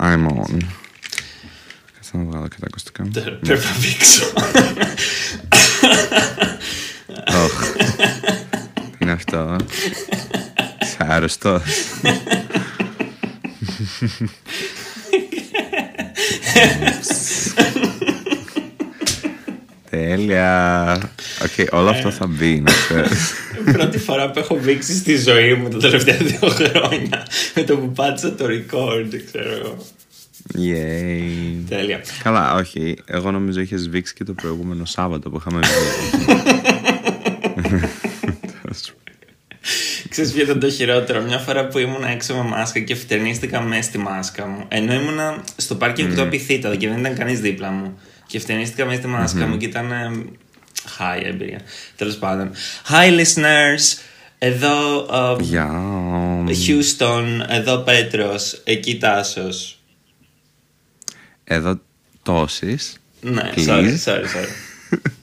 I'm on. Κάτσε να βγάλω και τα ακουστικά. μου. Πρέπει να δείξω. Οχ. Τι είναι αυτό. Είσαι άρρωστος. Τέλεια. Οκ, όλο αυτό θα μπει, να ξέρεις. Πρώτη φορά που έχω βήξει στη ζωή μου τα τελευταία δύο χρόνια. Με το που πάτησα το record, ξέρω εγώ. Yay. Τέλεια. Καλά, όχι. Εγώ νομίζω είχες σβήξει και το προηγούμενο Σάββατο που είχαμε βγει. Ξέρεις ποιο ήταν το χειρότερο; Μια φορά που ήμουν έξω με μάσκα και φτερνίστηκα μέσα στη μάσκα μου. Ενώ ήμουνα στο πάρκινγκ του Απιθύτα και δεν ήταν κανείς δίπλα μου. Και φτερνίστηκα μέσα στη μάσκα μου και ήταν. Ε, High εμπειρία. Τέλος πάντων. Hi listeners. Εδώ ε, Γεια. Houston, εδώ Πέτρος, εκεί Τάσος. Εδώ τόσες. Ναι, Please. sorry, sorry, sorry.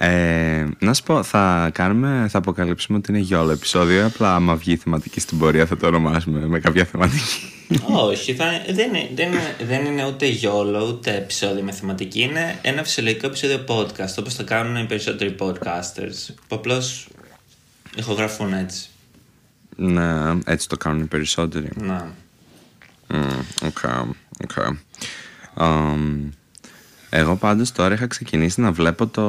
Ε, να σου πω, θα κάνουμε, θα αποκαλύψουμε ότι είναι γιόλο επεισόδιο. Απλά άμα βγει θεματική στην πορεία θα το ονομάσουμε με κάποια θεματική. Όχι, θα, δεν, είναι, δεν, είναι, δεν είναι ούτε γιόλο ούτε επεισόδιο με θεματική. Είναι ένα φυσιολογικό επεισόδιο podcast όπως το κάνουν οι περισσότεροι podcasters. Που απλώς ηχογραφούν έτσι. ναι, έτσι το κάνουν οι περισσότεροι. Να. Μμμ, OK, OK. Αμ, Εγώ πάντως τώρα είχα ξεκινήσει να βλέπω το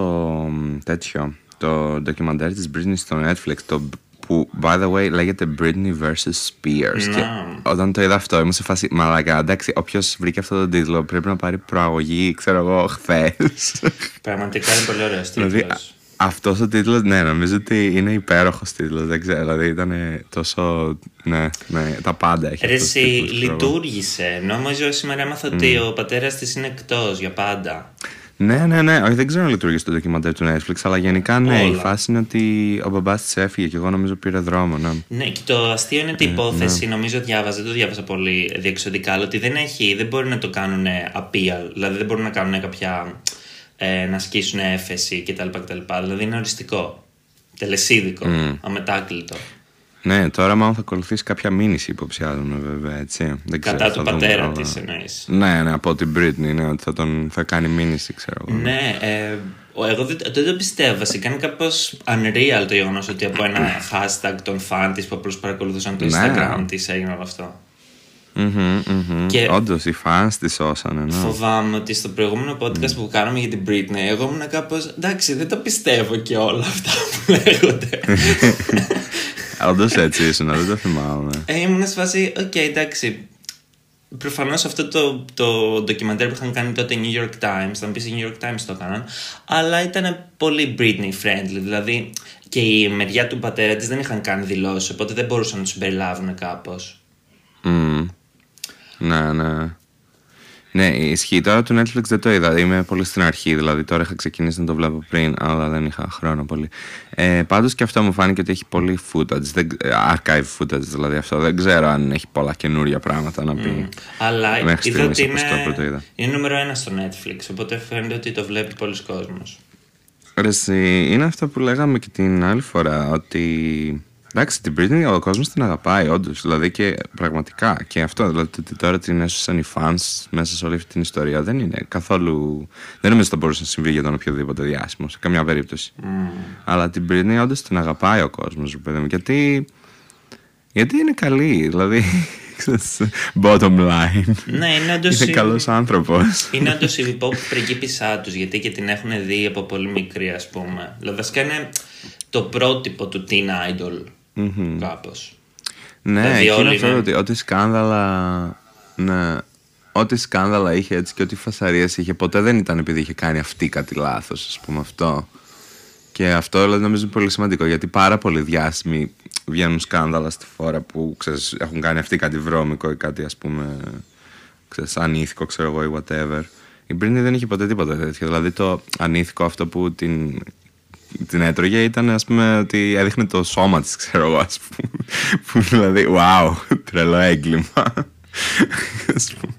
μ, τέτοιο, το ντοκιμαντέρ της Britney στο Netflix, το που, by the way, λέγεται Britney vs. Spears. Και Να. όταν το είδα αυτό, ήμουν σε φάση, μαλάκα, εντάξει, όποιος βρήκε αυτό το τίτλο πρέπει να πάρει προαγωγή, ξέρω εγώ, χθες. Πραγματικά είναι πολύ ωραίο Δηλαδή, τίτλο. Αυτός ο τίτλος, ναι, νομίζω ότι είναι υπέροχος τίτλος. Δεν ξέρω, δηλαδή ήταν τόσο. Ναι, ναι, τα πάντα έχει. Ρε αυτός ο εσύ, τίτλος, ξέρω εγώ. λειτουργήσε. Νόμιζα σήμερα έμαθα ότι ο πατέρας της είναι εκτός για πάντα. Ναι, ναι, ναι. Όχι, δεν ξέρω αν λειτουργεί στο ντοκιμαντέρ του Netflix, αλλά γενικά ναι. Η Όλα. φάση είναι ότι ο μπαμπάς της έφυγε και εγώ νομίζω πήρε δρόμο. Ναι. Ναι, και το αστείο είναι ότι η υπόθεση, νομίζω διάβαζα, δεν το διάβασα πολύ διεξοδικά, αλλά ότι δεν έχει, δεν μπορεί να το κάνουν appeal, δηλαδή δεν μπορούν να κάνουν κάποια, ε, να ασκήσουν έφεση κτλ. κτλ. Δηλαδή είναι οριστικό, τελεσίδικο, αμετάκλητο. ναι, τώρα μάλλον θα ακολουθήσει κάποια μήνυση υποψιάζομαι βέβαια, έτσι. Δεν ξέρω, Κατά θα του δούμε, πατέρα αλλά- της εννοείς. Ναι, ναι, από την Britney, ναι, ότι θα, τον, θα κάνει μήνυση, ξέρω εγώ. Ναι, ε, ο- εγώ δεν, δεν το πιστεύω. Βασικά είναι κάπως unreal το γεγονός ότι από ένα hashtag των φαν της που απλώς παρακολουθούσαν το Ναι. Instagram της έγινε όλο αυτό. Μμμ, μμμ. Και- Όντως, οι fans τη σώσανε, ναι. Φοβάμαι ότι στο προηγούμενο podcast που κάναμε για την Britney, εγώ ήμουν κάπως. Εντάξει, δεν το πιστεύω και όλα αυτά που λέγονται. Όντως έτσι ήσουν, δεν το θυμάμαι. ε, ήμουν σε φάση, οκ, εντάξει. Προφανώς αυτό το, το ντοκιμαντέρ που είχαν κάνει τότε οι New York Times, θα μου πεις οι New York Times το έκαναν, αλλά ήταν πολύ Britney friendly. Δηλαδή και η μεριά του πατέρα της δεν είχαν κάνει δηλώσεις, οπότε δεν μπορούσαν να τους συμπεριλάβουν κάπως. Μμμ. Ναι, ναι. Ναι, ισχύει. Τώρα του Netflix δεν το είδα. Είμαι πολύ στην αρχή. Δηλαδή, τώρα είχα ξεκινήσει να το βλέπω πριν, αλλά δεν είχα χρόνο πολύ. Ε, Πάντως και αυτό μου φάνηκε ότι έχει πολύ footage. Δεν, ε, archive footage δηλαδή αυτό. Δεν ξέρω αν έχει πολλά καινούρια πράγματα να πει. Αλλά Μέχρι είδα ότι στιγμής, όπως το πρώτο είναι, είδα. είναι νούμερο ένα στο Netflix, οπότε φαίνεται ότι το βλέπει πολλοί κόσμος. Ρε, εσύ, είναι αυτό που λέγαμε και την άλλη φορά. Ότι. Εντάξει, την Britney ο κόσμος την αγαπάει, όντως. Δηλαδή και πραγματικά. Και αυτό, δηλαδή το ότι τώρα την έσωσαν οι fans μέσα σε όλη αυτή την ιστορία δεν είναι καθόλου. Δεν νομίζω ότι θα μπορούσε να συμβεί για τον οποιοδήποτε διάσημο, σε καμιά περίπτωση. Αλλά την Britney όντως την αγαπάει ο κόσμος, παιδί μου. Γιατί. Γιατί είναι καλή, δηλαδή. ξέρεις, Bottom line. Ναι, είναι όντως Είναι η- καλός άνθρωπος. Είναι όντως η pop πριγκίπισσά τους, γιατί και την έχουν δει από πολύ μικρή, ας πούμε. Δηλαδή, βασικά είναι το πρότυπο του teen idol. Κάπως. Ναι, Δηλαδή, και είναι όλοι αυτό είναι- ότι ό,τι σκάνδαλα. Ναι, ό,τι σκάνδαλα είχε έτσι και ό,τι φασαρίες είχε, ποτέ δεν ήταν επειδή είχε κάνει αυτή κάτι λάθος, ας πούμε αυτό. Και αυτό δηλαδή, νομίζω είναι πολύ σημαντικό γιατί πάρα πολλοί διάσημοι βγαίνουν σκάνδαλα στη φορά που ξέρεις, έχουν κάνει αυτή κάτι βρώμικο ή κάτι ας πούμε ξέρεις, ανήθικο, ξέρω εγώ ή whatever. Η Britney δεν είχε ποτέ τίποτα τέτοιο. Δηλαδή το ανήθικο αυτό που την, την έτρωγε ήταν ας πούμε ότι έδειχνε το σώμα της, ξέρω εγώ, ας πούμε. Που δηλαδή, wow, τρελό έγκλημα. Ας πούμε.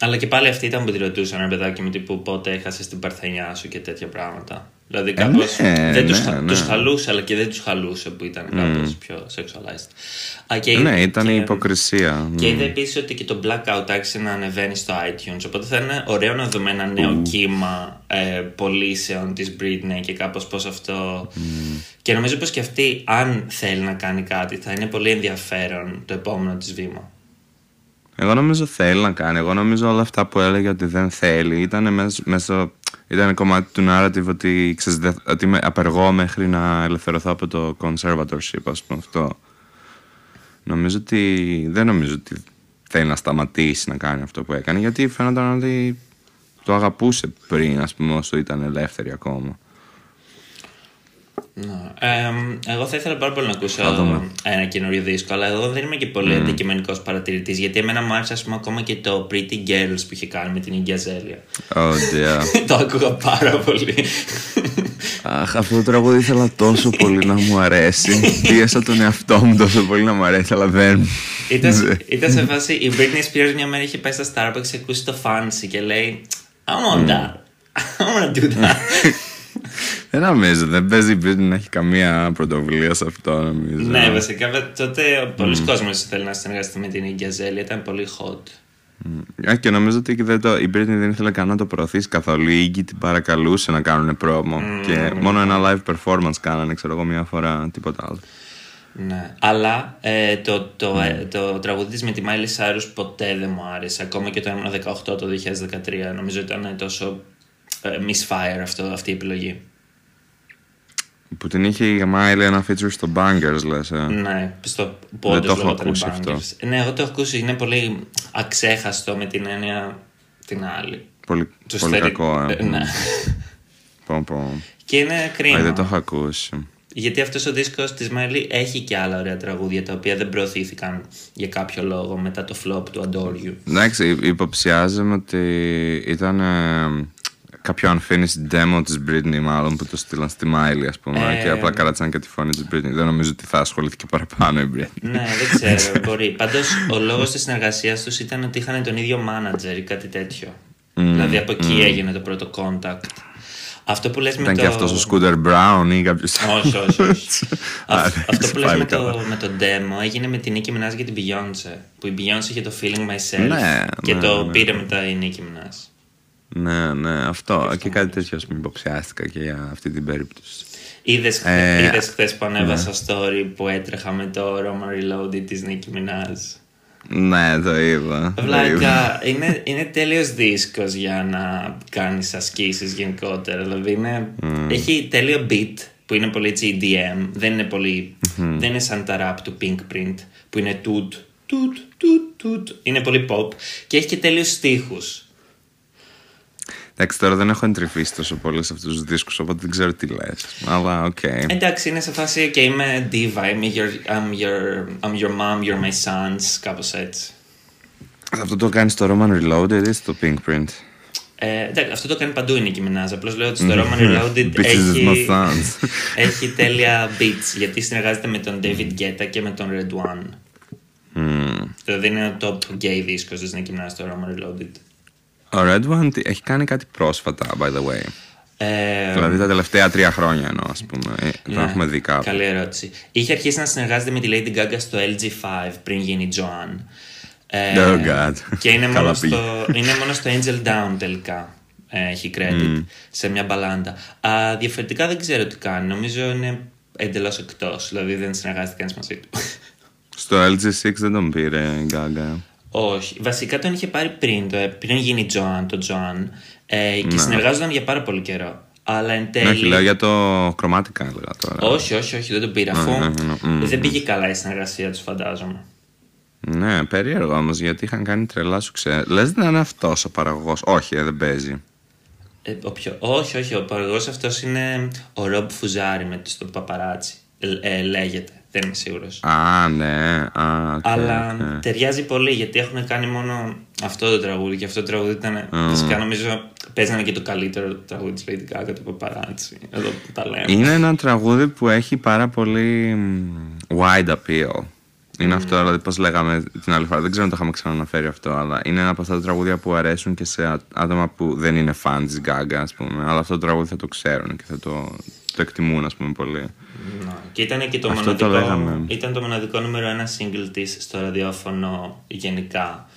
Αλλά και πάλι αυτοί ήταν που τη ρωτούσαν, ρε παιδάκι μου, τύπου πότε έχασες την παρθενιά σου και τέτοια πράγματα. Δηλαδή κάπως. ναι, δεν τους, ναι, χα- ναι. τους χαλούσε, αλλά και δεν τους χαλούσε που ήταν κάπως πιο sexualized. Α, και Ναι, είδε- ήταν και- η υποκρισία. Και Μμ. είδα επίσης ότι και το Blackout άρχισε να ανεβαίνει στο iTunes. Οπότε θα είναι ωραίο να δούμε ένα νέο κύμα ε, πωλήσεων της Britney και κάπως πώς αυτό. Και νομίζω πως και αυτή, αν θέλει να κάνει κάτι, θα είναι πολύ ενδιαφέρον το επόμενο της βήμα. Εγώ νομίζω θέλει να κάνει. Εγώ νομίζω όλα αυτά που έλεγε ότι δεν θέλει ήταν μέσω, μέσω ήταν κομμάτι του narrative ότι, ξέρεις, δεν- ότι είμαι απεργώ μέχρι να ελευθερωθώ από το conservatorship, ας πούμε αυτό. Νομίζω ότι δεν νομίζω ότι θέλει να σταματήσει να κάνει αυτό που έκανε γιατί φαίνονταν ότι το αγαπούσε πριν, ας πούμε, όσο ήταν ελεύθερη ακόμα. Ναι. Ε, εγώ θα ήθελα πάρα πολύ να ακούσω Θα δούμε. ένα καινούριο δίσκο, αλλά εγώ δεν είμαι και πολύ mm. αντικειμενικός παρατηρητής. Γιατί εμένα μου άρεσε, ας πούμε, ακόμα και το Pretty Girls που είχε κάνει με την Iggy Azalea. Oh dear. το άκουγα πάρα πολύ. Αχ, αυτό το τραγούδι ήθελα τόσο πολύ να μου αρέσει. Πίεσα τον εαυτό μου τόσο πολύ να μου αρέσει, αλλά δεν. ήταν, ήταν σε φάση η Britney Spears μια μέρα είχε πάει στα Starbucks και ακούσει το Fancy και λέει I want that. I want to do that. Δεν νομίζω, δεν παίζει η Britney να έχει καμία πρωτοβουλία σε αυτό, νομίζω. ναι, βασικά βε- τότε πολλοί κόσμος θέλει να συνεργαστεί με την Iggy Azalea. Ήταν πολύ hot. Α, και νομίζω ότι και δεν το, η Britney δεν ήθελε καν να το προωθήσει καθόλου. Η Iggy την παρακαλούσε να κάνουν πρόμο. Και μόνο ένα live performance κάνανε, ξέρω εγώ, μία φορά, τίποτα άλλο. Ναι. Αλλά ε, το, το, ε, το τραγούδι της με τη Miley Cyrus ποτέ δεν μου άρεσε. Ακόμα και το έμεινα 18 το 2013. Νομίζω ήταν τόσο ε, misfire αυτό, αυτή η επιλογή. Που την είχε η Miley ένα feature στο Bangers, λες. Ε. Ναι, στο Δεν πόντος το έχω λεγόταν ακούσει Bangers. αυτό. Ναι, εγώ το έχω ακούσει. Είναι πολύ αξέχαστο με την έννοια την άλλη. Πολύ, Του πολύ στερε- κακό, ε. Ε, ναι. Πω, πω. Και είναι κρίμα. Α, δεν το έχω ακούσει. Γιατί αυτός ο δίσκος της Miley έχει και άλλα ωραία τραγούδια τα οποία δεν προωθήθηκαν για κάποιο λόγο μετά το flop του Adore You. Εντάξει, υ- υποψιάζομαι ότι ήταν ε, κάποιο unfinished demo της Britney μάλλον που το στείλαν στη Miley ας πούμε Ε, και απλά καράτσαν και τη φωνή της Britney. Δεν νομίζω ότι θα ασχολήθηκε παραπάνω η Britney. ναι, δεν ξέρω, μπορεί. Πάντως, ο λόγος της συνεργασίας τους ήταν ότι είχαν τον ίδιο manager ή κάτι τέτοιο. δηλαδή από εκεί έγινε το πρώτο contact. Αυτό που λες με Ήταν το. και αυτός ο Scooter Brown ή κάποιος όχι, όχι, όχι. Α, Α- εντάξει, αυτό που λες πάλι με το, καλά. με το demo έγινε με την Nicki Minaj και την Beyoncé. Που η Beyoncé είχε το Feeling Myself Ναι, και ναι, το ναι. πήρε μετά η Nicki Minaj. Ναι, ναι, αυτό. Και κάτι τέτοιο ας πούμε υποψιάστηκα και για αυτή την περίπτωση. Είδες, Ε, είδες χθες που ανέβασα story που έτρεχα με το Roma Reloaded της Nicki Minaj; Ναι, το είδα. το είδα. Βλάκα, είναι, είναι τέλειος δίσκος για να κάνεις ασκήσεις γενικότερα. Δηλαδή είναι, έχει τέλειο beat που είναι πολύ έτσι EDM. Δεν είναι πολύ, δεν είναι σαν τα rap του Pink Print που είναι τούτ, τούτ, τούτ, τούτ. Είναι πολύ pop και έχει και τέλειους στίχους. Εντάξει, τώρα δεν έχω εντρυφήσει τόσο πολύ σε αυτούς τους δίσκους, οπότε δεν ξέρω τι λες. Αλλά οκ. Εντάξει, είναι σε φάση και είμαι diva, είμαι your, I'm, your, I'm your mom, you're my sons, κάπως έτσι. Αυτό το κάνει στο Roman Reloaded ή στο Pink Print; Ε, εντάξει, αυτό το κάνει παντού η Nicki Minaj. Απλώς λέω ότι στο Roman Reloaded Bitches is my έχει, sons. έχει τέλεια beats γιατί συνεργάζεται με τον David Guetta και με τον Red One. Μμμ. Δηλαδή είναι ο top gay δίσκος της Nicki Minaj στο Roman Reloaded. Ο Red One τι- έχει κάνει κάτι πρόσφατα, by the way. Ε, Δηλαδή τα τελευταία τρία χρόνια εννοώ, ας πούμε. Ε, Το ναι, έχουμε δει κάπου. Καλή ερώτηση. Είχε αρχίσει να συνεργάζεται με τη Lady Gaga στο LG5 πριν γίνει Joan. Ε, Oh God. Και είναι μόνο, Καλά στο, είναι μόνο στο Angel Down τελικά. Ε, έχει credit σε μια μπαλάντα. Α, διαφορετικά δεν ξέρω τι κάνει. Νομίζω είναι εντελώς εκτός. Δηλαδή δεν συνεργάζεται κανείς μαζί του. Στο LG6 δεν τον πήρε η Gaga. Όχι. Βασικά τον είχε πάρει πριν, το, πριν γίνει Joan, το Joan. Ε, και συνεργάζονταν για πάρα πολύ καιρό. Αλλά εν τέλει. Ναι, όχι, λέω για το χρωματικά έλεγα τώρα. Όχι, όχι, όχι, δεν τον πήρε. Αφού ναι, ναι, ναι, δεν πήγε καλά η συνεργασία τους, φαντάζομαι. Ναι, περίεργο όμως γιατί είχαν κάνει τρελά σουξέ. Λες δεν είναι αυτός ο παραγωγός. Όχι, ε, δεν παίζει. Ε, ο πιο... Όχι, όχι, ο παραγωγός αυτός είναι ο Rob Fusari με το στο Paparazzi. Ε, ε, λέγεται, δεν είμαι σίγουρος. Α, ναι. Α, οκ, Αλλά οκ. ταιριάζει πολύ γιατί έχουν κάνει μόνο αυτό το τραγούδι και αυτό το τραγούδι ήταν. Φυσικά νομίζω παίζει να 'ναι και το καλύτερο τραγούδι της Lady Gaga, το Paparazzi. Εδώ τα λέμε. Είναι ένα τραγούδι που έχει πάρα πολύ μ, wide appeal. Είναι αυτό, δηλαδή, πώς λέγαμε την άλλη φορά. Δεν ξέρω αν το είχαμε ξαναναφέρει αυτό, αλλά είναι ένα από αυτά τα τραγούδια που αρέσουν και σε άτομα που δεν είναι φαν της Gaga, ας πούμε. Αλλά αυτό το τραγούδι θα το ξέρουν και θα το, το εκτιμούν, ας πούμε, πολύ. Ναι. Και ήταν και το μοναδικό, το ήταν το μοναδικό νούμερο ένα single της στο ραδιόφωνο γενικά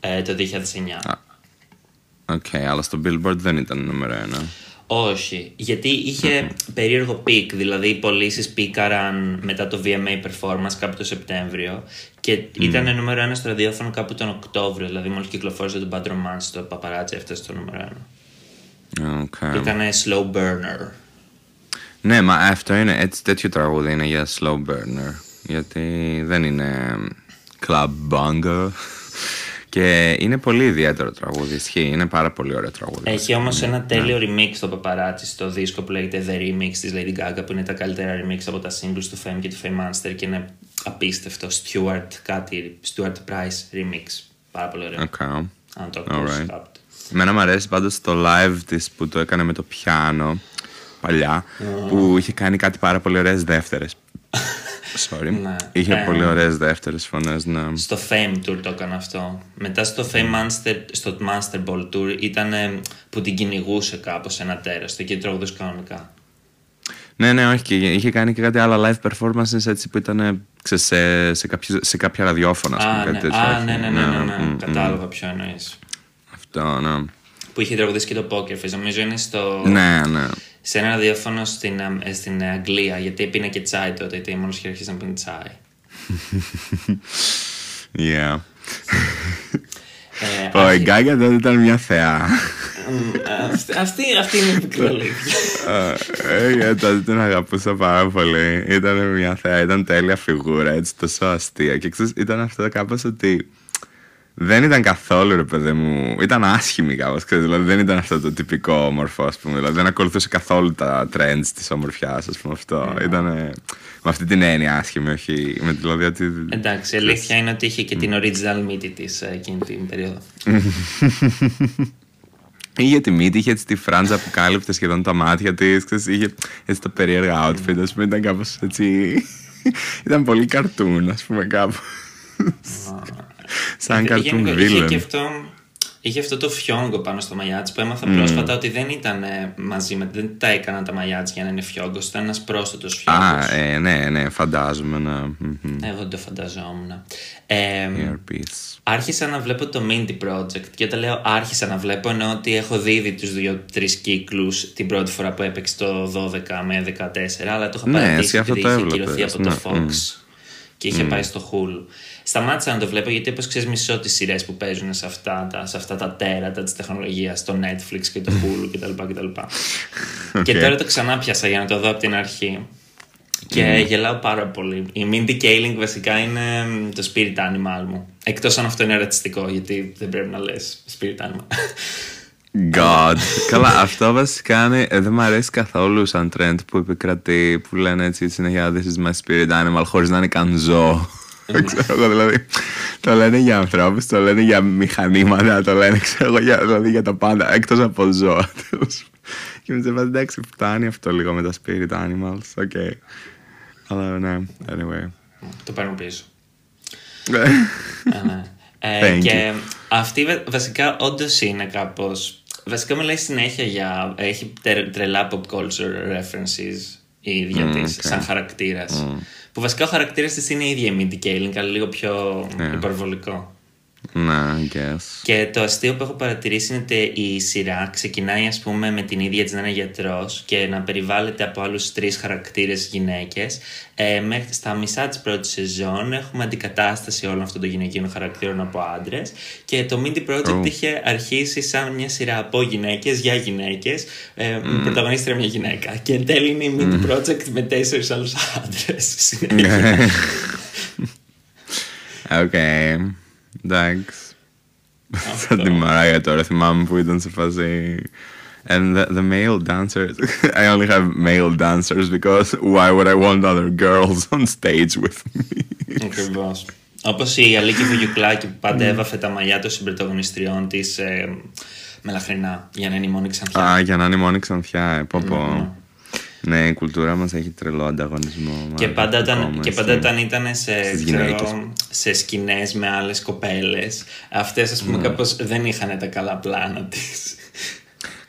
ε, το 2009. OK, okay, αλλά στο Billboard δεν ήταν νούμερο ένα. Όχι, γιατί είχε περίεργο peak, δηλαδή οι πωλήσεις πίκαραν μετά το VMA Performance κάπου το Σεπτέμβριο και mm. ήταν νούμερο ένα στο ραδιόφωνο κάπου τον Οκτώβριο, δηλαδή μόλις κυκλοφόρησε τον Bad Romance στο Paparazzi αυτό στο νούμερο ένα. Okay. Ήταν slow burner. Ναι, μα αυτό είναι, έτσι τέτοιο τραγούδι είναι για slow burner, γιατί δεν είναι club banger. Και είναι πολύ ιδιαίτερο τραγούδι. Ισχύει, είναι πάρα πολύ ωραίο τραγούδι. Έχει όμως ένα τέλειο ναι. remix στο παπαράτσι στο δίσκο που λέγεται The Remix της Lady Gaga, που είναι τα καλύτερα remix από τα singles του Fame και του Fame Monster και είναι απίστευτο. Stuart, κάτι, Stuart Price remix. Πάρα πολύ ωραίο. Okay. Αν το ακούσει right. κάποτε. Εμένα μου αρέσει πάντως το live της που το έκανε με το πιάνο παλιά, που είχε κάνει κάτι πάρα πολύ ωραίες δεύτερες. Sorry. Ναι. Είχε ε, πολύ ωραίες δεύτερες φωνές. Ναι. Στο Fame Tour το έκανα αυτό. Μετά στο Fame Master, στο Master Ball Tour ήταν που την κυνηγούσε κάπως ένα τέρας. Το εκεί τραγουδούσε κανονικά. Ναι, ναι, όχι. Και είχε κάνει και κάτι άλλα live performances έτσι που ήταν σε, σε, σε, κάποιο, σε κάποια ραδιόφωνα. Α, ναι. Κάτι α, ναι, ναι, ναι, ναι, ναι. Mm, Κατάλαβα mm. ποιο εννοείς. Αυτό, ναι. Που είχε τραγουδίσει και το Poker Face. Νομίζω είναι στο. Ναι, ναι σε ένα ραδιόφωνο στην, ε, στην Αγγλία, γιατί πίνε και τσάι τότε, γιατί μόνος είχε αρχίσει να πίνει τσάι. Yeah. Ε, η Γκάγια τότε ήταν μια θεά. αυτή, αυτή είναι η μικρή ε, τότε την αγαπούσα πάρα πολύ. Ήταν μια θεά, ήταν τέλεια φιγούρα, έτσι τόσο αστεία. Και ξέρεις, ήταν αυτό κάπως ότι δεν ήταν καθόλου ρε παιδί μου. Ήταν άσχημη κάπως. Δηλαδή δεν ήταν αυτό το τυπικό όμορφο, ας πούμε. Δηλαδή δεν ακολουθούσε καθόλου τα trends της ομορφιάς, ας πούμε. Αυτό. Mm. Ήταν με αυτή την έννοια άσχημη, όχι με δηλαδή ότι. Εντάξει, η αλήθεια είναι ότι είχε και την original μύτη της ε, εκείνη την περίοδο. Είχε τη μύτη, είχε έτσι τη φράντζα που κάλυπτε σχεδόν τα μάτια της. Είχε έτσι τα περίεργα outfit, ας πούμε. Ήταν κάπως έτσι. ήταν πολύ καρτούν, ας πούμε, κάπου. Σαν καρτούν βίλεν. Είχε αυτό, είχε αυτό το φιόγκο πάνω στο μαλλιά που έμαθα mm. πρόσφατα ότι δεν ήταν μαζί με. Δεν τα έκαναν τα μαλλιά για να είναι φιόγκο. Ήταν ένας πρόσθετος φιόγκος. Α, ε, ναι, ναι, φαντάζομαι. Ναι. Εγώ δεν το φανταζόμουν. Ε, άρχισα να βλέπω το Mindy Project. Και όταν λέω άρχισα να βλέπω, εννοώ ότι έχω δει ήδη του δύο-τρει κύκλους την πρώτη φορά που έπαιξε το 12 με 14. Αλλά το είχα ναι, παρατήσει επειδή είχε κυρωθεί από το Fox. Mm. Και είχε mm. πάει στο Hulu σταμάτησα να το βλέπω γιατί όπως ξέρεις μισό τις σειρές που παίζουν σε αυτά, τα, σε αυτά τα τέρατα της τεχνολογίας, στο Netflix και το Hulu κτλ. κτλ. Okay. Και τώρα το ξανά πιάσα για να το δω από την αρχή. Και mm. γελάω πάρα πολύ. Η Mindy Kaling βασικά είναι το spirit animal μου. Εκτός αν αυτό είναι ρατσιστικό, γιατί δεν πρέπει να λες spirit animal. God. Καλά, αυτό βασικά είναι, ε, δεν μου αρέσει καθόλου σαν trend που επικρατεί, που λένε έτσι συνέχεια This is my spirit animal, χωρίς να είναι καν ζώο. Ξέρω δηλαδή. Το λένε για ανθρώπους, το λένε για μηχανήματα, το λένε ξέρω για, δηλαδή, για τα πάντα, εκτός από ζώα. Και μου είπα εντάξει, φτάνει αυτό λίγο με τα spirit animals. OK. Okay. Αλλά ναι, anyway. Το παίρνω πίσω. Ναι. ε, και αυτή βασικά όντως είναι κάπω. Βασικά μιλάει συνέχεια για. Έχει τρελά pop culture references η ίδια mm, της, σαν χαρακτήρας. Mm. Που βασικά ο χαρακτήρας της είναι η ίδια η Mindy Kaling, αλλά λίγο πιο yeah. υπερβολικό. Ναι, I guess. Και το αστείο που έχω παρατηρήσει είναι ότι η σειρά ξεκινάει, ας πούμε, με την ίδια της να είναι γιατρός και να περιβάλλεται από άλλους τρεις χαρακτήρες γυναίκες. Ε, μέχρι στα μισά της πρώτης σεζόν έχουμε αντικατάσταση όλων αυτών των γυναικείων χαρακτήρων από άντρες. Και το Mindy Project oh. είχε αρχίσει σαν μια σειρά από γυναίκες για γυναίκες, ε, mm. με πρωταγωνίστρια μια γυναίκα. Και εν τέλει είναι η Mindy mm. Project με τέσσερις άλλους άντρες. Οκ. Εντάξει. Σαν τη Mariah τώρα θυμάμαι που ήταν σε φάση. And the, the male dancers, I only have male dancers because why would I want other girls on stage with me? Ακριβώς. Όπως η Αλίκη Βουγιουκλάκη που πάντα έβαφε τα μαλλιά των συμπροταγωνιστριών της ε, μελαχρινά για να είναι η μόνη ξανθιά. Α, για να είναι η μόνη ξανθιά, ε, πω πω. Ναι, η κουλτούρα μας έχει τρελό ανταγωνισμό. Και πάντα, όταν, ακόμα, και πάντα εσύ. όταν ήταν σε, Στις ξέρω, γυναίκες. σε σκηνές με άλλες κοπέλες, αυτές ας Ναι. πούμε κάπως δεν είχαν τα καλά πλάνα της.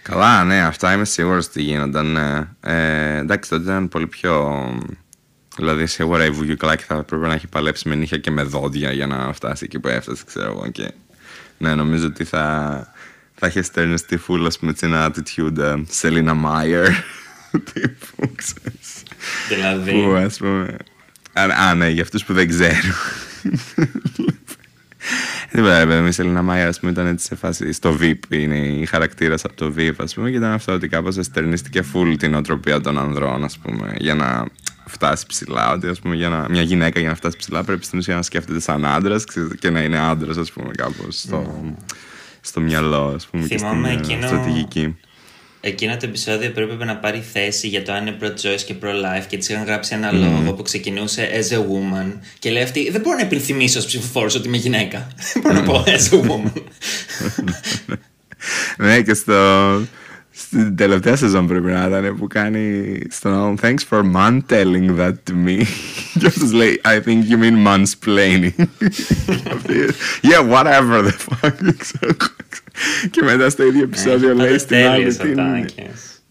Καλά, ναι, αυτά είμαι σίγουρος ότι γίνονταν. Ναι. Ε, εντάξει, τότε ήταν πολύ πιο. Δηλαδή, σίγουρα η Βουγιουκλάκη θα έπρεπε να έχει παλέψει με νύχια και με δόντια για να φτάσει εκεί που έφτασε, ξέρω εγώ. Και ναι, νομίζω ότι θα, θα είχε ενστερνιστεί φουλ, ας πούμε, έτσι ένα attitude ε, Selina Meyer. Τύπου, ξέρεις. δηλαδή, Που ας πούμε. Α, α, ναι, για αυτούς που δεν ξέρουν. Δεν πέρα, παιδί μου, η Selina Meyer, ας πούμε, ήταν έτσι σε φάση. Στο Veep είναι η χαρακτήρας από το Veep, ας πούμε, και ήταν αυτό ότι κάπως ενστερνίστηκε full τη νοοτροπία των ανδρών, ας πούμε, για να φτάσει ψηλά. Ότι, ας πούμε, για να, μια γυναίκα για να φτάσει ψηλά πρέπει στην ουσία να σκέφτεται σαν άντρας και να είναι άντρας, ας πούμε, κάπως στο, στο μυαλό, ας πούμε, και στην Θυμάμαι ε, εκείνο- στρατηγική. Εκείνο το επεισόδιο πρέπει να πάρει θέση για το αν είναι pro-choice και pro-life και της είχαν γράψει ένα λόγο που ξεκινούσε as a woman και λέει αυτή δεν μπορώ να επιθυμίσω στους ψηφοφόρους ότι είμαι γυναίκα. Δεν μπορώ να πω as a woman. Ναι, και στο. Στην τελευταία σεζόν πρέπει να ήταν που κάνει στον Thanks for man telling that to me. Και αυτός λέει I think you mean mansplaining. Αυτή, yeah, whatever the fuck. Ξέρω εγώ. και μετά στο ίδιο επεισόδιο λέει Πάντα στην άλλη τέλειες την. ατάκες.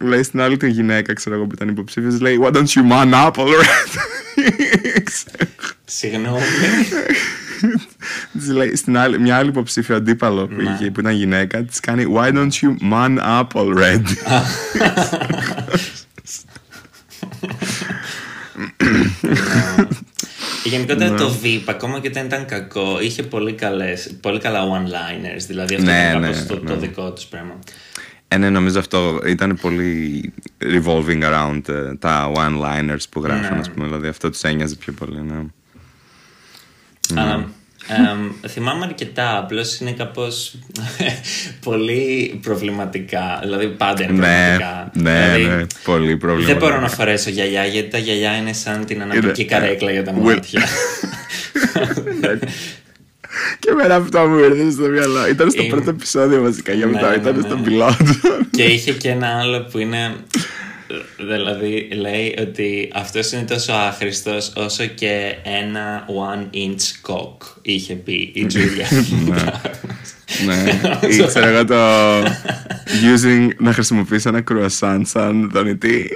Λέει στην άλλη την γυναίκα, ξέρω εγώ που ήταν υποψήφιος, λέει Why don't you man up already? Ξέρω. Συγγνώμη. Της λέει στην άλλη, μια άλλη υποψήφια αντίπαλο που, είχε, που ήταν γυναίκα, της κάνει Why don't you man up already? Γενικότερα Ναι. το VIP, ακόμα και όταν ήταν κακό, είχε πολύ, καλές, πολύ καλά one-liners. Δηλαδή αυτό Ναι, ήταν ναι, κάπως το, το ναι. δικό τους πράγμα. Ε, ναι, νομίζω αυτό ήταν πολύ revolving around ε, τα one-liners που γράφαν, Ναι. ας πούμε. Δηλαδή αυτό τους ένοιαζε πιο πολύ, ναι. Αλλά, εμ, θυμάμαι αρκετά, απλώς είναι κάπως πολύ προβληματικά. Δηλαδή πάντα είναι Ναι, προβληματικά. ναι, δηλαδή, ναι, πολύ πρόβλημα. Δεν μπορώ να φορέσω γυαλιά γιατί τα γυαλιά είναι σαν την αναπτική Είναι- καρέκλα για τα Will- μάτια. Και εμένα αυτό μου ήρθε στο μυαλό. Ήταν στο Είμαι- πρώτο επεισόδιο βασικά, για Ναι, μετά ναι, ήταν ναι. στον πιλότο. και είχε και ένα άλλο που είναι. Δηλαδή λέει ότι αυτός είναι τόσο άχρηστος όσο και ένα one inch cock είχε πει η Τζούλια. ναι, ή ξέρω εγώ το using να χρησιμοποιήσω ένα κρουασάν σαν δονητή.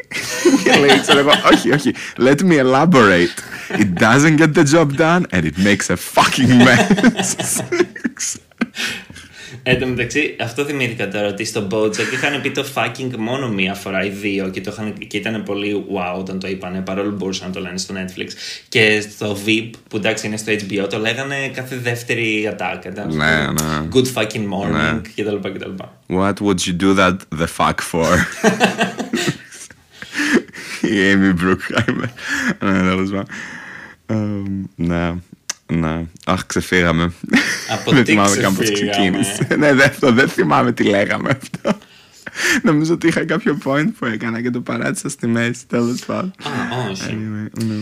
Και λέει, ξέρω εγώ, όχι, όχι, let me elaborate. It doesn't get the job done and it makes a fucking mess. Εν τω μεταξύ, αυτό θυμήθηκα τώρα ότι στο Bojack είχαν πει το fucking μόνο μία φορά ή δύο και, το είχαν, και ήταν πολύ wow όταν το είπανε, παρόλο που μπορούσαν να το λένε στο Netflix. Και στο VIP, που εντάξει είναι στο HBO, το λέγανε κάθε δεύτερη ατάκα. Ήταν Ναι, ναι. Good fucking morning Ναι. κτλ. κτλ. What would you do that the fuck for? Η Amy Brookheimer. Ναι, τέλος πάντων. Εμ, Ναι, ναι. Αχ, ξεφύγαμε. Από Δεν τι θυμάμαι καν πώς ξεφύγαμε; ξεκίνησε. Ναι, δεν, αυτό, δεν θυμάμαι τι λέγαμε αυτό. Νομίζω ότι είχα κάποιο point που έκανα και το παράτησα στη μέση, τέλος πάντων. Α, όχι. Anyway, ναι.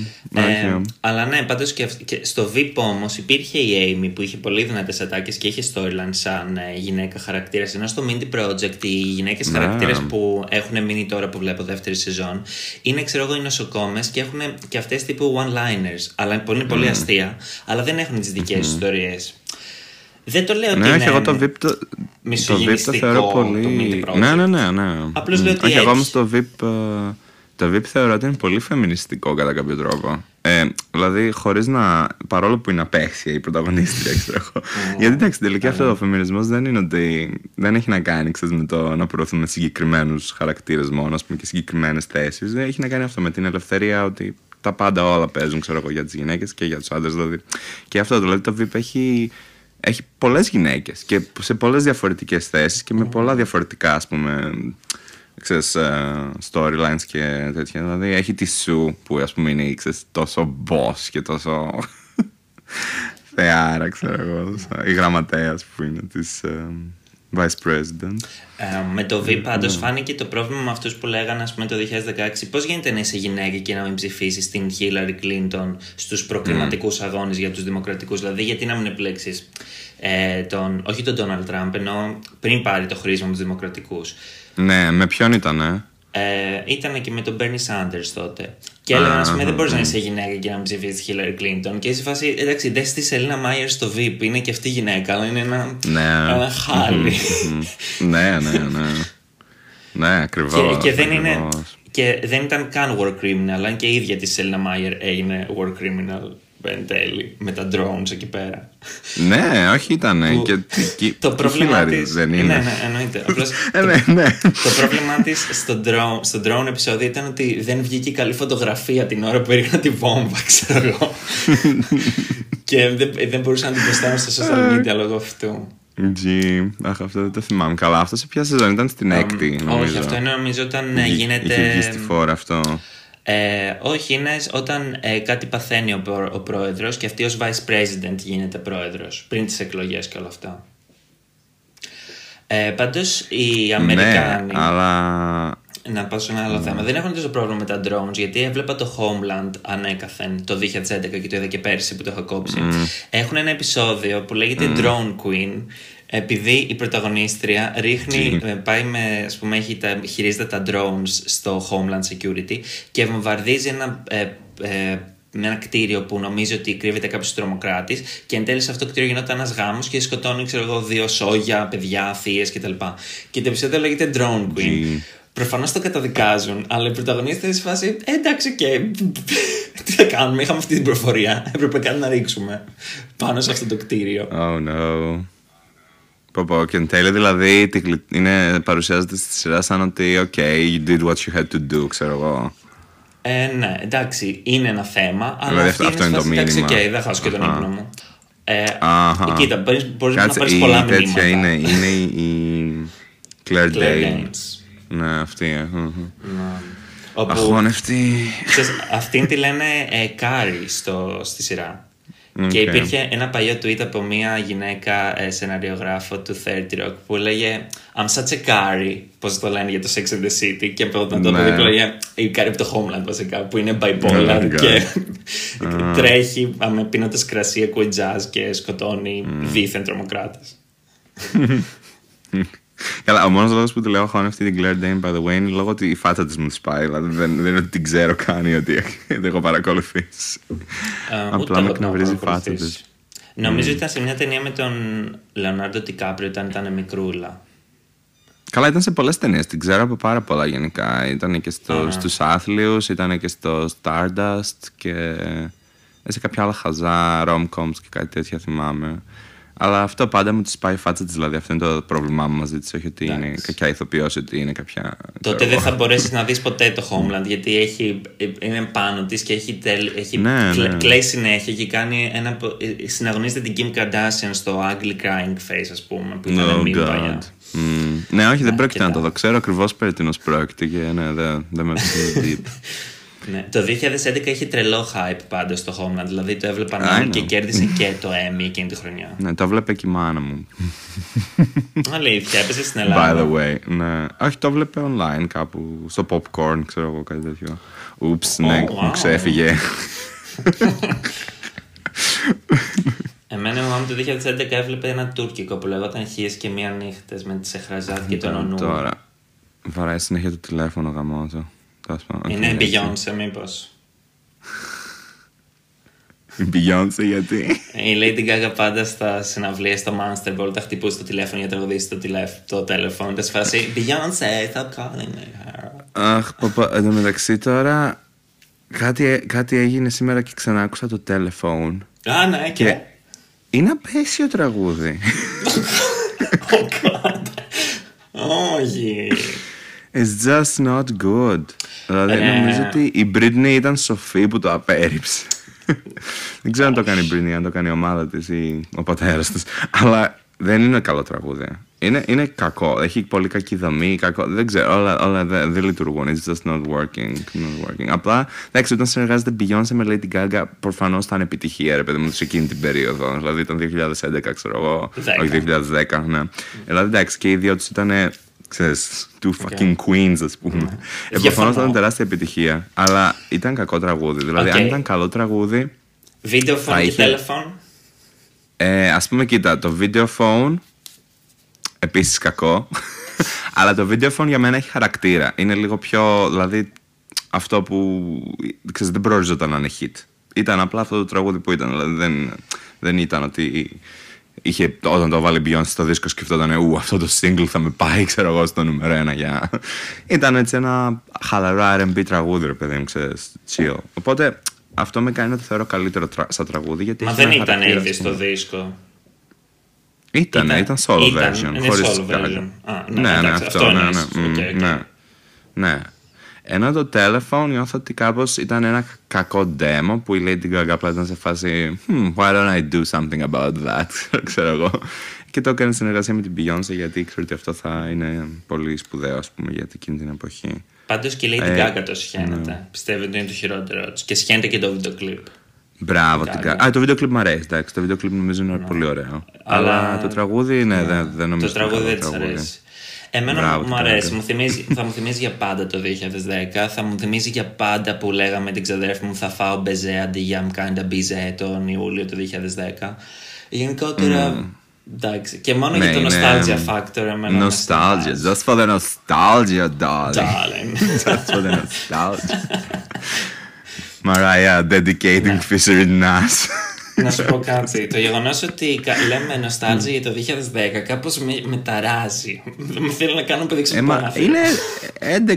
Ε, Όχι, ναι. αλλά ναι, πάντως και, αυ- και στο VIP όμως υπήρχε η Amy που είχε πολύ δυνατές ατάκες και είχε storyline σαν ε, γυναίκα χαρακτήρας. Ενώ στο Mindy Project οι γυναίκες Ναι. χαρακτήρες που έχουν μείνει τώρα που βλέπω δεύτερη σεζόν είναι, ξέρω εγώ, οι νοσοκόμες και έχουν και αυτές τύπου one-liners. Αλλά που είναι Ναι. πολύ αστεία, αλλά δεν έχουν τις δικές τους ιστορίες. Δεν το λέω ότι Ναι, είναι όχι, εγώ το VIP το, το, VIP το μισογενιστικό θεωρώ το πολύ. Mindy Project. Ναι, ναι, ναι. ναι. Απλώς λέω ότι Όχι, εγώ έχει. όμως το VIP. ε, Το VIP θεωρώ ότι είναι πολύ φεμινιστικό κατά κάποιο τρόπο. Ε, δηλαδή, χωρίς να. παρόλο που είναι απέχθεια η πρωταγωνίστρια, ξέρω εγώ. Γιατί εντάξει, τελικά αυτό ο φεμινισμός δεν είναι ότι. δεν έχει να κάνει ξέρεις, με το να προωθούμε συγκεκριμένους χαρακτήρες μόνο ας πούμε, και συγκεκριμένες θέσεις. Έχει να κάνει αυτό με την ελευθερία ότι τα πάντα όλα παίζουν, ξέρω εγώ, για τις γυναίκες και για τους άντρες. Δηλαδή. Και αυτό δηλαδή το VIP έχει έχει πολλές γυναίκες και σε πολλές διαφορετικές θέσεις και με πολλά διαφορετικά ας πούμε ξέρεις, ε, storylines και τέτοια. Δηλαδή έχει τη Σου που ας πούμε είναι ξέρεις, τόσο boss και τόσο θεάρα ξέρω εγώ. Η γραμματέας που είναι της ε, Vice President. Ε, με το V πάντως φάνηκε το πρόβλημα με αυτούς που λέγανε ας πούμε, το 2016 πώς γίνεται να είσαι γυναίκα και να μην ψηφίσεις την Hillary Clinton στους προκριματικούς αγώνες για τους δημοκρατικούς; Δηλαδή, γιατί να μην επιλέξεις ε, τον, όχι τον Donald Trump, ενώ πριν πάρει το χρίσμα με τους δημοκρατικούς; Ναι, με ποιον ήταν, ε; Ε, ήταν και με τον Bernie Sanders τότε. Και έλεγαν, α πούμε, δεν μπορείς να είσαι γυναίκα και να μην ψηφίσεις τη Hillary Clinton. Και είσαι φάση, εντάξει, δες τη Selina Meyer στο Veep, είναι και αυτή γυναίκα, αλλά είναι ένα, Ναι. ένα χάλι. ναι, ναι, ναι. Ναι, ακριβώς. και, και, δεν είναι, και δεν ήταν καν war criminal, αν και η ίδια η Selina Meyer έγινε war criminal εν τέλει, με τα drones εκεί πέρα. Ναι, όχι ήταν. Που- Και, και, το και πρόβλημά Hillary τη. δεν είναι. Ναι, ναι, εννοείται. Απλώς Ε, ναι, ναι. Το πρόβλημά της στο drone, στο drone επεισόδιο ήταν ότι δεν βγήκε καλή φωτογραφία την ώρα που έριχναν τη βόμβα, ξέρω εγώ. και δεν, δεν μπορούσαν να την ποστάρουν στο social media λόγω αυτού. G. Αχ, αυτό δεν το θυμάμαι καλά. Αυτό σε ποια σεζόν ήταν στην έκτη, νομίζω. Όχι, αυτό είναι νομίζω όταν ε, Είχε- γίνεται. Είχε βγει στη φόρα αυτό. Ε, όχι, είναι όταν ε, κάτι παθαίνει ο, προ- ο πρόεδρος και αυτή ως vice president γίνεται πρόεδρος πριν τις εκλογές και όλα αυτά. Ε, Πάντως οι Αμερικάνοι. Ναι, αλλά. Να πάω σε ένα άλλο θέμα. Δεν έχουν τόσο πρόβλημα με τα drones, γιατί έβλεπα το Homeland ανέκαθεν το 2011 και το είδα και πέρσι που το είχα κόψει. Έχουν ένα επεισόδιο που λέγεται Drone Queen, επειδή η πρωταγωνίστρια ρίχνει, ε, πάει με, ας πούμε, έχει τα, χειρίζεται τα drones στο Homeland Security και βομβαρδίζει ένα, ε, ε, με ένα κτίριο που νομίζει ότι κρύβεται κάποιος τρομοκράτης και εν τέλει σε αυτό το κτίριο γινόταν ένας γάμος και σκοτώνει, ξέρω εγώ, δύο σόγια, παιδιά, θείες κτλ. Και το επεισόδιο λέγεται Drone Queen. Gee. Προφανώς το καταδικάζουν, αλλά οι πρωταγωνίστε στη φάση. «Ε, εντάξει, και. Τι θα κάνουμε, είχαμε αυτή την προφορία. Έπρεπε κάτι να ρίξουμε πάνω σε αυτό το κτίριο. Oh no. Πω πω, και εν τέλει δηλαδή τη γλυ- είναι, παρουσιάζεται στη σειρά σαν ότι OK, you did what you had to do, ξέρω εγώ. Ε, ναι, εντάξει, είναι ένα θέμα, αλλά Δηλαδή, αυτή αυτό- αυτό είναι είναι το σε φάση, Εντάξει, μήνυμα. οκ, δεν χάσω και τον Αχα. ύπνο μου. Ε, Αχα. Κοίτα, μπορεί να Κάτσε, πάρεις η πολλά τέτοια μηνύματα. είναι, είναι η, η Claire, Claire Danes. Danes. Ναι, αυτή. ε, μ, μ. Ναι. Όπου, Αχώνευτη. ξέρεις, αυτήν τη λένε ε, Κάρι στο, στη σειρά. Και Οκ. υπήρχε ένα παλιό tweet από μια γυναίκα ε, σεναριογράφο του 30 Rock που λέγε I'm such a Carrie, πώς το λένε για το Sex and the City και από όταν το Ναι. παιδί που λέγε η Carrie από το Homeland βασικά που είναι bipolar Oh my God. και τρέχει με πίνοντας κρασί, ακούει jazz και σκοτώνει δίθεν τρομοκράτες. Καλά, ο μόνος λόγος που τη λέω αχώνευτη την Claire Dane, by the way, είναι λόγω ότι η φάτσα της μου σπάει. Δηλαδή δεν, δεν είναι ότι την ξέρω καν ή ότι δεν έχω παρακολουθήσει. Ε, ούτε Απλά εγώ με την έχω εκνευρίζει η φάτσα παρακολουθήσει. της. Νομίζω ότι ήταν σε μια ταινία με τον Λεωνάρντο Τικάπριο όταν ήταν μικρούλα. Καλά, ήταν σε πολλές ταινίες. Την ξέρω από πάρα πολλά γενικά. Ήταν και στο, στους άθλιους, ήταν και στο Stardust και σε κάποια άλλα χαζά rom-coms και κάτι τέτοια θυμάμαι. Αλλά αυτό πάντα μου τη πάει η φάτσα τη, δηλαδή αυτό είναι το πρόβλημά μου μαζί της. Όχι ότι είναι Εντάξει. κακιά ηθοποιός, ότι είναι κάποια. Τότε ξέρω δεν εγώ. θα μπορέσεις να δεις ποτέ το Homeland γιατί έχει, είναι πάνω της και έχει, τελ, έχει Ναι, κλε- ναι. κλαίει συνέχεια και κάνει ένα. από- ε, Συναγωνίζεται την Kim Kardashian στο Ugly Crying Face, ας πούμε, που ήταν Oh meme God. παλιά. Mm. Ναι, όχι, δεν πρόκειται να κοιτά. το δω. Ξέρω ακριβώς περί τίνος πρόκειται και ναι, δεν, δεν με πέφτει deep. Ναι. Το 2011 είχε τρελό hype πάντως στο Homeland. Δηλαδή το έβλεπαν I όλοι know. και κέρδισε και το Emmy εκείνη τη χρονιά. ναι, το βλέπε και η μάνα μου. Αλήθεια, έπεσε στην By Ελλάδα. the way. Ναι. Όχι, το βλέπε online κάπου. Στο popcorn, ξέρω εγώ κάτι τέτοιο. Ούψ, ναι, Oh, μου wow. ξέφυγε. Εμένα η μαμά μου το 2011 έβλεπε ένα τουρκικό που λεγόταν Χίες και μία νύχτες με τη Σεχραζάτ και τον Ονού. Τώρα. Βαράει συνέχεια το τηλέφωνο γαμώτο. Τέλος πάντων. Είναι OK, Beyoncé μήπως. Η Beyoncé γιατί. Η Lady Gaga πάντα στη συναυλία στο Monster Ball τα χτυπούσε το τηλέφωνο για να τραγουδήσει το, τηλέφ- το τηλέφωνο. Σε φάση Beyoncé, stop calling her. Αχ, παπα, εν τω μεταξύ τώρα. Κάτι, κάτι έγινε σήμερα και ξανά άκουσα το telephone. Α, ναι, και; Και είναι απαίσιο τραγούδι. Oh God. Όχι. It's just not good. Δηλαδή Ε, νομίζω ότι η Britney ήταν σοφή που το απέρριψε. δεν ξέρω αν το κάνει η Britney, αν το κάνει η ομάδα της ή ο πατέρας της. Αλλά δεν είναι καλό τραγούδι. Είναι, είναι κακό. Έχει πολύ κακή δομή. Κακό. Δεν ξέρω. Όλα, όλα δεν, δεν λειτουργούν. It's just not working. Not working. Απλά εντάξει, όταν συνεργάζεται Beyoncé με Lady Gaga, προφανώς θα είναι επιτυχία, ρε παιδί μου, σε εκείνη την περίοδο. Δηλαδή ήταν 2011, ξέρω εγώ. Δέκα. Όχι 2010, ναι. Δηλαδή εντάξει, και οι δύο τους ήταν. Ξέρεις, two fucking queens, ας πούμε. Ε, Διαφωνώ. προφανώς ήταν τεράστια επιτυχία. Αλλά ήταν κακό τραγούδι. Δηλαδή, αν Οκ. ήταν καλό τραγούδι, Video phone και είχε- telephone; ε, ας πούμε, κοίτα, το video phone επίσης κακό. Αλλά το video phone για μένα έχει χαρακτήρα. Είναι λίγο πιο, δηλαδή, αυτό που ξέρεις, δεν προοριζόταν να είναι hit. Ήταν απλά αυτό το τραγούδι που ήταν. Δηλαδή δεν, δεν ήταν ότι είχε, όταν το βάλει Beyoncé στο δίσκο σκεφτόταν ου αυτό το single θα με πάει ξέρω εγώ στο νούμερο ένα για... ήταν έτσι ένα χαλαρό R&B τραγούδι ρε παιδί μου ξέρεις chill οπότε αυτό με κάνει να το θεωρώ καλύτερο τρα... σαν τραγούδι γιατί Μα δεν ήταν ήδη στο δίσκο ήταν, ήταν, ήταν solo ήταν, version είναι χωρίς solo version. Α, ναι, ναι, ναι, εντάξει, αυτό, ναι, εννοείς. ναι, Οκ, μ, οκ. ναι, ναι. Ενώ το telephone νιώθω ότι κάπως ήταν ένα κακό demo που η Lady Gaga απλά ήταν σε φάση hmm, why don't I do something about that; Ξέρω εγώ και το έκανε συνεργασία με την Beyoncé γιατί ήξερε ότι αυτό θα είναι πολύ σπουδαίο ας πούμε για εκείνη την εποχή Πάντως και η Lady Ε, Gaga το σχένεται. ναι. Πιστεύω ότι είναι το χειρότερο της. Και σχένεται και το βίντεο κλιπ. Μπράβο Gaga. την Gaga. Α, το βίντεο κλιπ μου αρέσει, εντάξει. Το βίντεο κλιπ νομίζω είναι πολύ ωραίο. Αλλά, Αλλά- το τραγούδι, ναι, δεν, δεν νομίζω Το ότι είναι τραγούδι δεν καλό της τραγούδι. αρέσει. Εμένα Μπράβο, μου την αρέσει. Gaga. Μου θυμίζει, θα μου θυμίζει για πάντα το 2010. Θα μου θυμίζει για πάντα που λέγαμε την ξαδέρφη μου θα φάω μπεζέ αντί για I'm kinda busy τον Ιούλιο του 2010. Γενικότερα. Εντάξει. Και μόνο Ναι, για το είναι- nostalgia factor εμένα. με Nostalgia, στεναχωράζει. just for the nostalgia, darling. Darling. just for the nostalgia. Mariah dedicating Fisher Nash. Να σου πω κάτι. Το γεγονός ότι κα- λέμε νοστάλζια για το 2010 κάπως με, με ταράζει. Με θέλει να κάνω παιδί Ε, μα ξεπάθεια. είναι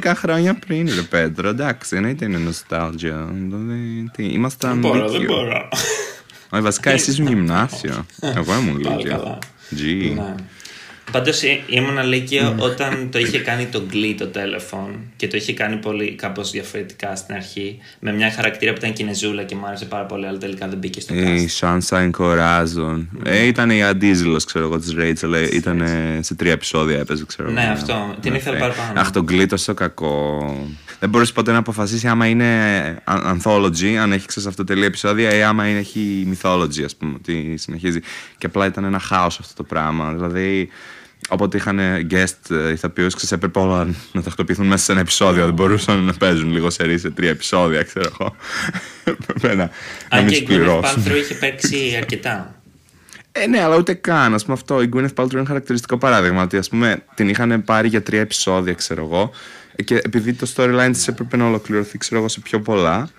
11 χρόνια πριν, ρε Πέτρο. Εντάξει, εννοείται είναι nostalgia. Δηλαδή, τι, ήμασταν. Δεν μπορώ, δεν λύκειο. μπορώ. Όχι, βασικά εσύ ήσουν γυμνάσιο. Εγώ ήμουν Πάλι λύκειο. Καλά. G. Ναι. Πάντω ήμουν λύκειο όταν το είχε κάνει το Glee το telephone και το είχε κάνει πολύ κάπως διαφορετικά στην αρχή. Με μια χαρακτήρα που ήταν κινεζούλα και μου άρεσε πάρα πολύ, αλλά τελικά δεν μπήκε στο Η cast. Sunshine Corazon. Ε, ήταν η αντίζηλος, ξέρω εγώ, της Rachel. Ήταν σε τρία επεισόδια έπαιζε, ξέρω Ναι, εγώ. αυτό. Την Ναι, ήθελα ε. παραπάνω. Αχ, τον Glee τόσο κακό. Δεν μπορείς ποτέ να αποφασίσεις άμα είναι a- anthology, αν έχει ξέρεις αυτοτελή επεισόδια ή άμα είναι, έχει mythology, ας πούμε, ότι συνεχίζει. Και απλά ήταν ένα χάος αυτό το πράγμα. Δηλαδή, όποτε είχαν guest ε, ηθοποιούς, ξέρεις, έπρεπε όλα να τακτοποιηθούν μέσα σε ένα επεισόδιο. Δεν μπορούσαν να παίζουν λίγο σε σε τρία επεισόδια, ξέρω εγώ. Έπρεπε να, να Αν μην και η Gwyneth σπληρώσουν. Paltrow είχε παίξει αρκετά. Ε, ναι, αλλά ούτε καν. Α πούμε αυτό. Η Gwyneth Paltrow είναι χαρακτηριστικό παράδειγμα. Ότι ας πούμε την είχαν πάρει για τρία επεισόδια, ξέρω εγώ. ε, Και επειδή το storyline της έπρεπε να ολοκληρωθεί, ξέρω εγώ, σε πιο πολλά.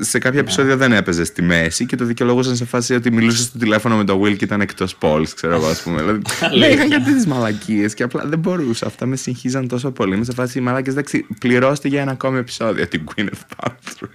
Ε, Σε κάποια επεισόδια δεν έπαιζες στη μέση και το δικαιολογούσαν σε φάση ότι μιλούσες στο τηλέφωνο με το Will και ήταν εκτός πόλης, ξέρω εγώ, ας πούμε. Δηλαδή, ναι, Αλήθεια. είχαν και τις μαλακίες και απλά δεν μπορούσα. Αυτά με συγχύζαν τόσο πολύ. Είμαι σε φάση μαλακίε, εντάξει, πληρώστε για ένα ακόμη επεισόδιο την Gwyneth Paltrow.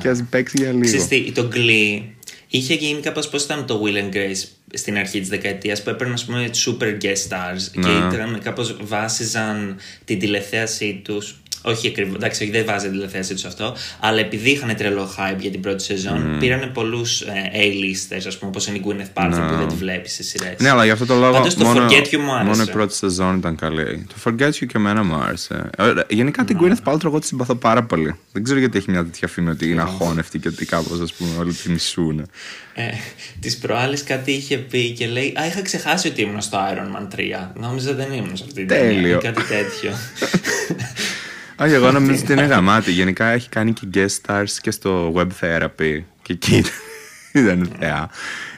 και ας παίξει για λίγο. Ξέρεις τι, το Glee είχε γίνει κάπως πώς ήταν το Will and Grace στην αρχή της δεκαετίας που έπαιρναν ας πούμε super guest stars και Ναι. ήταν κάπως βάσιζαν την τηλεθέασή τους όχι ακριβώς, εντάξει, όχι, δεν βάζει την τηλεθέασή τους αυτό, αλλά επειδή είχαν τρελό hype για την πρώτη σεζόν, πήραν πολλούς ε, A-listers, ας πούμε, όπως είναι η Gwyneth Paltrow που δεν τη βλέπεις σε σειρέ. Ναι, αλλά γι' αυτό το λόγο Πάντως το μόνο, Forget You μου άρεσε. μόνο η πρώτη σεζόν ήταν καλή. Το Forget You και εμένα μου άρεσε. Ε, Γενικά την Gwyneth Paltrow εγώ τη συμπαθώ πάρα πολύ. Δεν ξέρω γιατί έχει μια τέτοια φήμη ότι είναι αχώνευτη και ότι κάπως ας πούμε όλοι τη μισούν. Ε, Της προάλλης κάτι είχε πει και λέει Α, είχα ξεχάσει ότι ήμουν στο Iron Man 3. Νόμιζα δεν ήμουν σε αυτή την ταινία. Τέλειο. Ή Κάτι τέτοιο. Όχι, εγώ νομίζω ότι είναι γαμάτη. Γενικά έχει κάνει και guest stars και στο web therapy. Και εκεί ήταν θεά.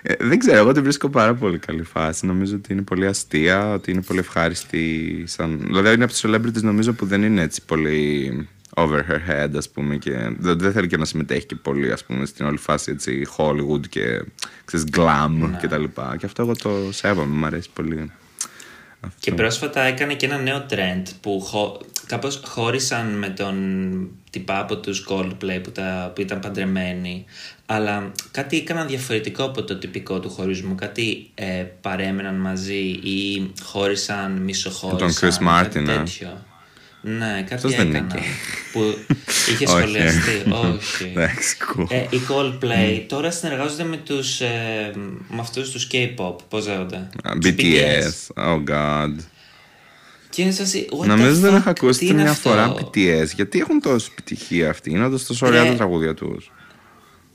Ε, δεν ξέρω, εγώ την βρίσκω πάρα πολύ καλή φάση. Νομίζω ότι είναι πολύ αστεία, ότι είναι πολύ ευχάριστη. Σαν... Δηλαδή είναι από τις celebrities νομίζω που δεν είναι έτσι πολύ over her head, ας πούμε. Και δεν, δεν θέλει και να συμμετέχει και πολύ, ας πούμε, στην όλη φάση έτσι Hollywood και ξέρεις, glam και τα λοιπά. Και αυτό εγώ το σέβομαι, μου αρέσει πολύ. Και πρόσφατα έκανε και ένα νέο trend που χω... κάπως χώρισαν με τον τυπά από τους Coldplay που, τα... που ήταν παντρεμένοι αλλά κάτι έκαναν διαφορετικό από το τυπικό του χωρισμού κάτι ε, παρέμεναν μαζί ή χώρισαν, μισοχώρισαν Με τον Chris Martin, κάτι ε. τέτοιο. Ναι, κάτι Αυτός δεν είναι έκαναν εκεί. που είχε Όχι. σχολιαστεί. Όχι. Εντάξει, cool. Ε, οι Coldplay τώρα συνεργάζονται με τους ε, με αυτούς τους K-pop, πώς λέγονται; Τους BTS, oh god. Και είναι σαν si- what the Νομίζω δεν fuck, έχω ακούσει τι την είναι μια αυτό; φορά BTS. Γιατί έχουν τόση επιτυχία αυτοί, είναι όντως τόσο ωραία Ρε. τα τραγούδια τους.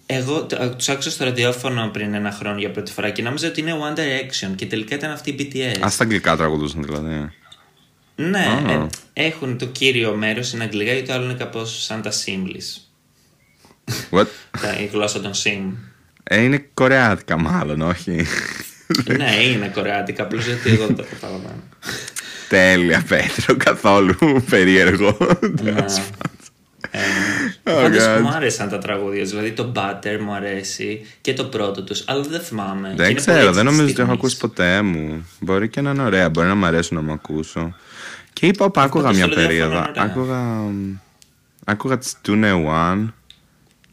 Εγώ τους άκουσα στο ραδιόφωνο πριν ένα χρόνο για πρώτη φορά και νόμιζα ότι είναι One Direction και τελικά ήταν αυτή η BTS. Α τα αγγλικά τραγουδούσαν δηλαδή. Ναι, Α. ε, έχουν το κύριο μέρος είναι αγγλικά γιατί το άλλο είναι κάπως σαν τα Symbols. What? τα, η γλώσσα των Sim. Ε, είναι κορεάτικα μάλλον, όχι. ναι, είναι κορεάτικα, απλώς γιατί εγώ δεν το καταλαβαίνω. Τέλεια, Πέτρο, καθόλου περίεργο. Ναι. Ε, Πάντως μου άρεσαν τα τραγούδια, δηλαδή το Butter μου αρέσει και το πρώτο τους, αλλά δεν θυμάμαι. Και Δεν είναι ξέρω, πολύ δεν νομίζω ότι στιγμής. έχω ακούσει ποτέ μου. Μπορεί και να είναι ωραία, μπορεί να μου αρέσουν να μου ακούσω. Και είπα, όπα, άκουγα το μια στυλ διαφορά περίοδο. είναι ωραία. Άκουγα, άκουγα τις Tune One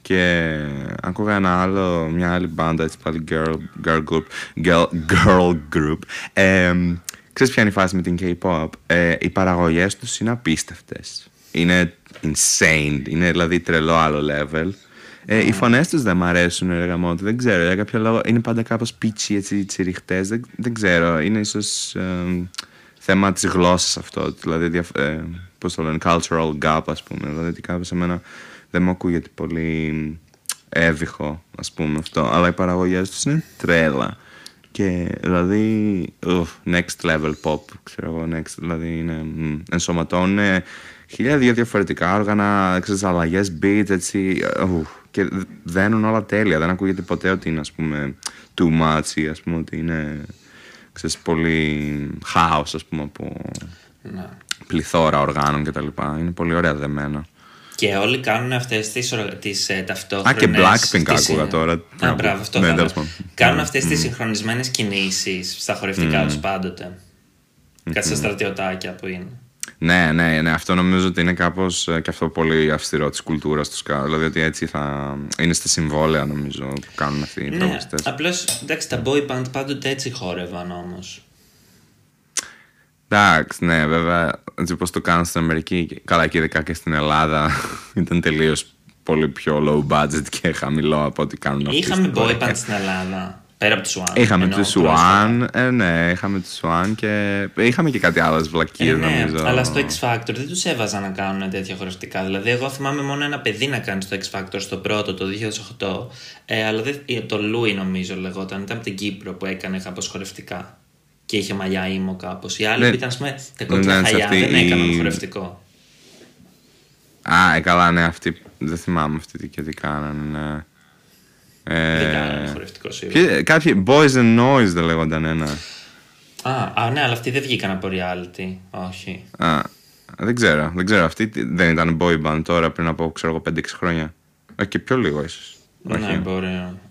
και άκουγα ένα άλλο, μια άλλη μπάντα, έτσι πάλι girl, girl group. Girl, girl group. Ε, ξέρεις ποια είναι η φάση με την K-pop; Ε, οι παραγωγές τους είναι απίστευτες. Είναι insane, είναι δηλαδή τρελό άλλο level. Ε, οι φωνές τους δεν μ' αρέσουν, ρε γαμώτη. Δεν ξέρω, για κάποιο λόγο είναι πάντα κάπως πίτσι, έτσι τσιριχτές. Δεν, δεν ξέρω, είναι ίσως θέμα της γλώσσας αυτό. Δηλαδή, διαφ- ε, πώς το λένε, cultural gap, ας πούμε. Δηλαδή, ότι κάπω σε μένα δεν μου ακούγεται πολύ έβυχο, ας πούμε αυτό. Αλλά οι παραγωγές τους είναι τρέλα. Και δηλαδή, ουφ, next level pop, ξέρω εγώ, next, δηλαδή είναι, μ, ενσωματώνουν χίλια δύο διαφορετικά όργανα, ξέρεις, αλλαγές beat, έτσι, ουφ, και δ- δένουν όλα τέλεια, δεν ακούγεται ποτέ ότι είναι, ας πούμε, too much ή, ας πούμε, ότι είναι, ξέρεις, πολύ χάος, ας πούμε, από Ναι. πληθώρα οργάνων και τα λοιπά. Είναι πολύ ωραία δεμένα. Και όλοι κάνουν αυτές τις τις, ε, ταυτόχρονες... Α, και Blackpink τις, άκουγα ε, τώρα. Α, μπράβο, αυτό Ναι, ναι, τέλος πάντων. Κάνουν αυτές τις συγχρονισμένες κινήσεις στα χορευτικά τους πάντοτε. Κάτι στα στρατιωτάκια που είναι. Ναι, ναι, ναι. Αυτό νομίζω ότι είναι κάπως και αυτό πολύ αυστηρό της κουλτούρας τους. Δηλαδή ότι έτσι θα. είναι στα συμβόλαια νομίζω που κάνουν αυτοί οι Ναι, τραγουδιστές. απλώς εντάξει, τα boy band πάντοτε έτσι χόρευαν όμως. Εντάξει, ναι, βέβαια. Έτσι όπως το κάνουν στην Αμερική, και- καλά και ειδικά και στην Ελλάδα, ήταν τελείως πολύ πιο low budget και χαμηλό από ό,τι κάνουν αυτοί. Είχαμε στην boy Κορέα. band στην Ελλάδα. Πέρα από του Swan. Είχαμε εννοώ του πρόσφατα. Swan, ε, ναι, είχαμε του Swan και είχαμε και κάτι άλλε βλακίε Ε, ναι, νομίζω. αλλά στο X Factor δεν τους έβαζαν να κάνουν τέτοια χορευτικά. Δηλαδή, εγώ θυμάμαι μόνο ένα παιδί να κάνει στο X Factor στο πρώτο το 2008. Ε, αλλά δεν, ε, το Louis νομίζω λεγόταν. Ήταν από την Κύπρο που έκανε κάπως χορευτικά. Και είχε μαλλιά ήμο κάπως. Οι άλλοι Ναι. που ήταν, ας πούμε, τα Ναι, κόκκινα ναι, σε χαλιά αυτή δεν η- έκαναν χορευτικό. Α, ε, καλά, ναι, αυτή. Δεν θυμάμαι αυτή τι και τι κάνανε. Ναι. Ε, Δεν κάνανε χορευτικό σίγουρα. ποιοι- κάποιοι Boys and Noise δεν λέγονταν ένα. Α, α, ναι, αλλά αυτοί δεν βγήκαν από reality. Όχι. Α, δεν ξέρω, δεν ξέρω. Αυτή τι- δεν ήταν boy band τώρα πριν από ξέρω εγώ 5-6 χρόνια. Όχι και πιο λίγο ίσως. Ναι, μπορεί.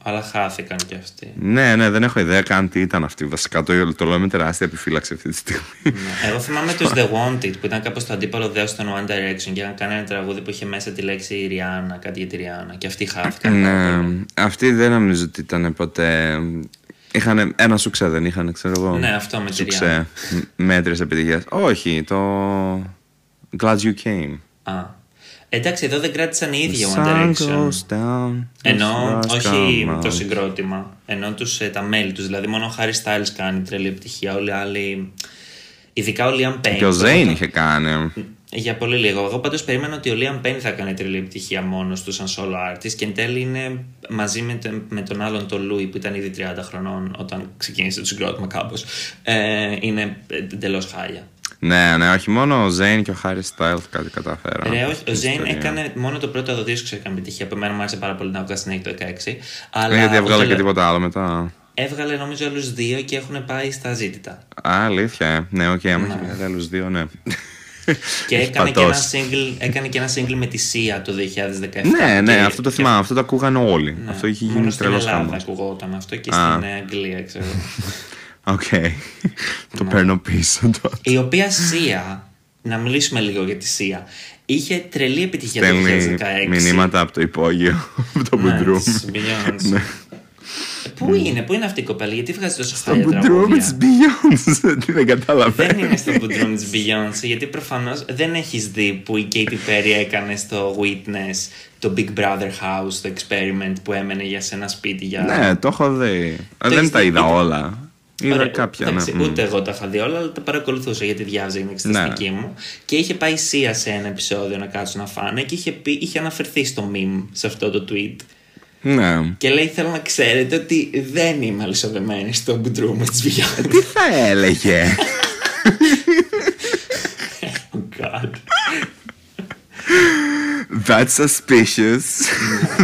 Αλλά χάθηκαν κι αυτοί. Ναι, ναι, δεν έχω ιδέα καν τι ήταν αυτή. Βασικά το, το λέω με τεράστια επιφύλαξη αυτή τη στιγμή. Ναι. Εγώ θυμάμαι τους The Wanted που ήταν κάπως το αντίπαλο δέος των One Direction και είχαν κάνει ένα τραγούδι που είχε μέσα τη λέξη Ριάννα, κάτι για τη Ριάννα. Και αυτοί χάθηκαν. πάρα πολύ. ναι, αυτοί δεν νομίζω ότι ήταν ποτέ. Είχαν ένα σουξέ, δεν είχαν, ξέρω εγώ. Ναι, αυτό με τη Σουξέ. Ριάννα. Μέτρε επιτυχίε. Όχι, το. Glad you came. Α. Εντάξει, εδώ δεν κράτησαν οι ίδιοι The One sun Direction. goes down, the Ενώ, stars όχι come το out. συγκρότημα. Ενώ τους, ε, τα μέλη τους. Δηλαδή, μόνο ο Harry Styles κάνει τρελή επιτυχία. Όλοι οι άλλοι. Ειδικά ο Liam Payne. Και ο που Ζέιν όταν- είχε κάνει. Για πολύ λίγο. Εγώ πάντως περίμενα ότι ο Liam Payne θα κάνει τρελή επιτυχία μόνο του σαν solo artist και εν τέλει είναι μαζί με, τον- με τον άλλον τον Louis που ήταν ήδη 30 χρονών όταν ξεκίνησε το συγκρότημα κάπως. Ε, είναι εντελώς χάλια. Ναι, ναι, όχι μόνο ο Zayn και ο Harry Styles κάτι καταφέραν. Ρε, όχι, ο Στην Zayn ιστορία. έκανε μόνο το πρώτο δίσκο έκανε επιτυχία. Από μένα μου άρεσε πάρα πολύ να βγάλει στην το 16. Αλλά Ε, Γιατί ο έβγαλε και τελε- τίποτα άλλο μετά. Έβγαλε νομίζω άλλους δύο και έχουν πάει στα ζήτητα. Α, αλήθεια, ε. Ναι, οκ, άμα έχει βγάλει άλλους δύο, ναι. Και Έχει έκανε και, ένα πατώσει. single, έκανε και ένα single με τη Sia το 2017. Ναι, ναι, Και- αυτό το και- θυμάμαι. Αυτό το ακούγαν όλοι. ναι, Αυτό είχε μόνο γίνει στην τρελός Ελλάδα χαμός. ακουγόταν αυτό και Α. στην ε, Αγγλία, ξέρω. Οκ. Το Ναι. παίρνω πίσω τώρα. η οποία Sia, να μιλήσουμε λίγο για τη Sia, είχε τρελή επιτυχία το 2016. Στέλνει μηνύματα από το υπόγειο, από το Ναι, bedroom. της Beyoncé. Πού είναι, πού είναι αυτή η κοπέλα, γιατί βγάζει τόσο Στο χάλια bedroom τραγούδια; της Beyoncé. Τι δεν καταλαβαίνω. Δεν είναι στο bedroom της Beyoncé, γιατί προφανώς δεν έχεις δει που η Katy Perry έκανε στο Witness το Big Brother House, το experiment που έμενε για σε ένα σπίτι για... Ναι, το έχω δει. Ε, Δεν έχεις τα δει, είδα είτε- όλα. Είδα Ωραία, κάποια, εντάξει, ναι. Ούτε εγώ τα είχα δει όλα, αλλά τα παρακολουθούσα γιατί διάβαζα την εξεταστική μου. Και είχε πάει η Σία σε ένα επεισόδιο να κάτσουν να φάνε και είχε, πει, είχε αναφερθεί στο meme σε αυτό το tweet. Ναι. Και λέει: Θέλω να ξέρετε ότι δεν είμαι αλυσοδεμένη στο bedroom τη Beyoncé. Τι θα έλεγε; Oh God. That's suspicious.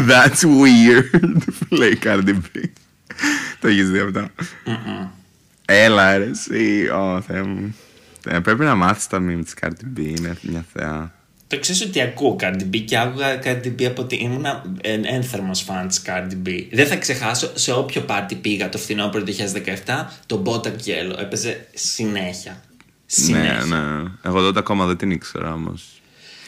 That's weird. Λέει η Cardi B. Το έχεις δει αυτό; Έλα, ρε, εσύ. Ω, Θεέ μου. Ε, πρέπει να μάθεις τα μήνυμα της Cardi B. Είναι μια θεά. Το ξέρεις ότι ακούω Cardi B και άκουγα Cardi B από ότι ήμουν ένθερμος φαν της Cardi B. Δεν θα ξεχάσω σε όποιο πάρτι πήγα το φθινόπωρο του 2017 το Bodak Yellow έπαιζε συνέχεια. συνέχεια. Ναι, ναι. Εγώ τότε ακόμα δεν την ήξερα όμως.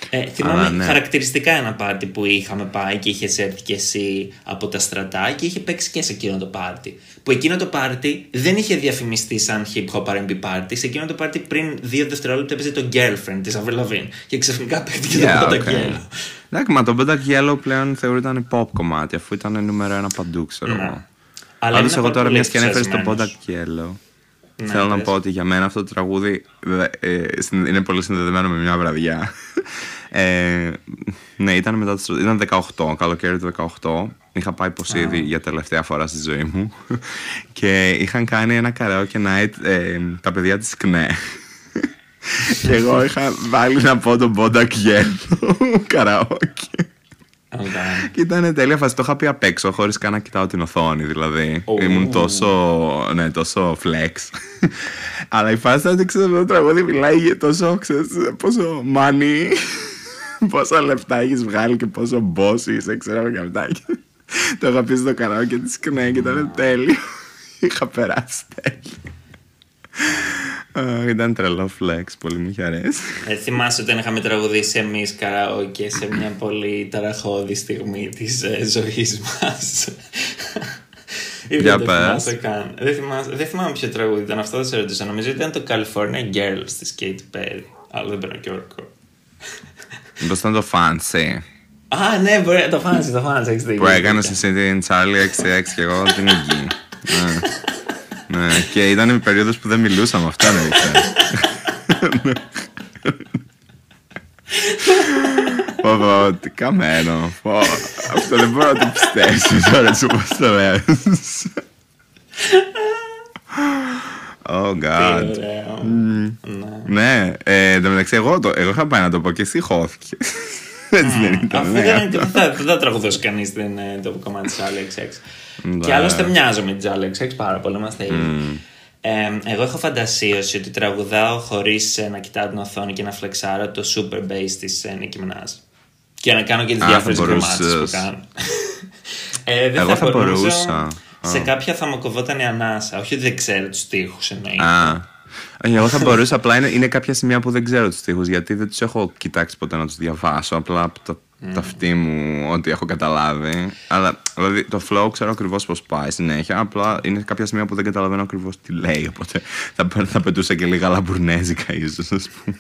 Ε, θυμάμαι Αλλά, ναι. χαρακτηριστικά ένα πάρτι που είχαμε πάει και είχες έρθει και εσύ από τα στρατά και είχε παίξει και σε εκείνο το πάρτι. Που εκείνο το πάρτι δεν είχε διαφημιστεί σαν hip hop RB πάρτι. Σε εκείνο το πάρτι πριν δύο δευτερόλεπτα έπαιζε το girlfriend της Avril Lavigne και ξαφνικά παίχτηκε Yeah, το okay. Bodak Yellow. Εντάξει, μα το Bodak Yellow πλέον θεωρείται pop κομμάτι αφού ήταν νούμερο ένα παντού, ξέρω Ναι. εγώ. Αλλά Πάντως, ήμουν εγώ πάρα τώρα πολύ μιας και ανέφερε το ενθουσιασμένος. Bodak Yellow. Ναι, Θέλω να πες. πω ότι για μένα αυτό το τραγούδι ε, ε, συν- είναι πολύ συνδεδεμένο με μια βραδιά. Ε, ναι, ήταν μετά το στρατό. Ήταν 18, καλοκαίρι του 18. Είχα πάει ποσίδι για τελευταία φορά στη ζωή μου. Και είχαν κάνει ένα karaoke night ε, τα παιδιά της ΚΝΕ. Και εγώ είχα βάλει να πω τον Bodak Yellow karaoke. Okay. Και ήταν τέλεια φάση. Το είχα πει απ' έξω, χωρίς καν να κοιτάω την οθόνη. Δηλαδή, Ω. ήμουν τόσο, ναι, τόσο flex. Αλλά η φάση ήταν ότι ξέρω, αυτό το τραγούδι μιλάει για τόσο, ξέρεις, πόσο money, πόσα λεφτά έχεις βγάλει και πόσο boss είσαι, ξέρω και αυτά. Και το είχα πει στο κανάλι και τη σκνέ και ήταν τέλειο. Είχα περάσει τέλειο. Α, Ήταν τρελό flex, πολύ μου είχε αρέσει. Ε, θυμάσαι όταν είχαμε τραγουδήσει εμείς καραόκε σε μια πολύ ταραχώδη στιγμή της ε, ζωής μας. Ή Για δεν το πες. θυμάσαι καν. Δεν, θυμάσαι, δεν θυμάμαι ποιο τραγούδι ήταν αυτό, δεν σε ρωτούσα. Νομίζω ότι ήταν το California Girls της Katy Perry. Αλλά δεν παίρνω και όρκο. Μήπως ήταν το fancy. Α, ναι, μπορεί, το φάνησε, το φάνησε. έχεις δίκιο. που έκανες εσύ την Charlie 66 και εγώ την Iggy. ναι. ναι. Και ήταν η περίοδος που δεν μιλούσαμε, αυτό είναι Πω πω, τι καμένο. Πω, Αυτό δεν μπορώ να το πιστέψει τώρα έτσι όπως το λες. Oh Τι god. ωραίο. Ναι. Ναι, ε, εν τω μεταξύ εγώ, το, εγώ είχα πάει να το πω και εσύ χώθηκε. Έτσι δεν ήταν. Αφού ναι, δεν, αυτό. δεν θα, δεν θα τραγουδώσει κανείς το κομμάτι της Alex X. Ναι. Και άλλωστε μοιάζω με τη Alex X πάρα πολύ, είμαστε ίδιοι. Ε, εγώ έχω φαντασίωση ότι τραγουδάω χωρίς να κοιτάω την οθόνη και να φλεξάρω το super bass της Nicki Minaj. Και να κάνω και τις Α, διάφορες θα γκρεμάτσε που μπορούσες. κάνω. ε, δεν Εγώ θα μπορούσα. μπορούσα. Σε κάποια θα μου κοβόταν η ανάσα. Όχι ότι δεν ξέρω τους τοίχου εννοείται. Α. Όχι, Εγώ θα μπορούσα, απλά είναι, είναι κάποια σημεία που δεν ξέρω τους τοίχου γιατί δεν τους έχω κοιτάξει ποτέ να τους διαβάσω. Απλά από το τα αυτή μου, ό,τι έχω καταλάβει. Αλλά δηλαδή το flow ξέρω ακριβώς πώς πάει συνέχεια. Απλά είναι κάποια σημεία που δεν καταλαβαίνω ακριβώς τι λέει. Οπότε θα, θα πετούσα και λίγα λαμπουρνέζικα, ίσως, ας πούμε.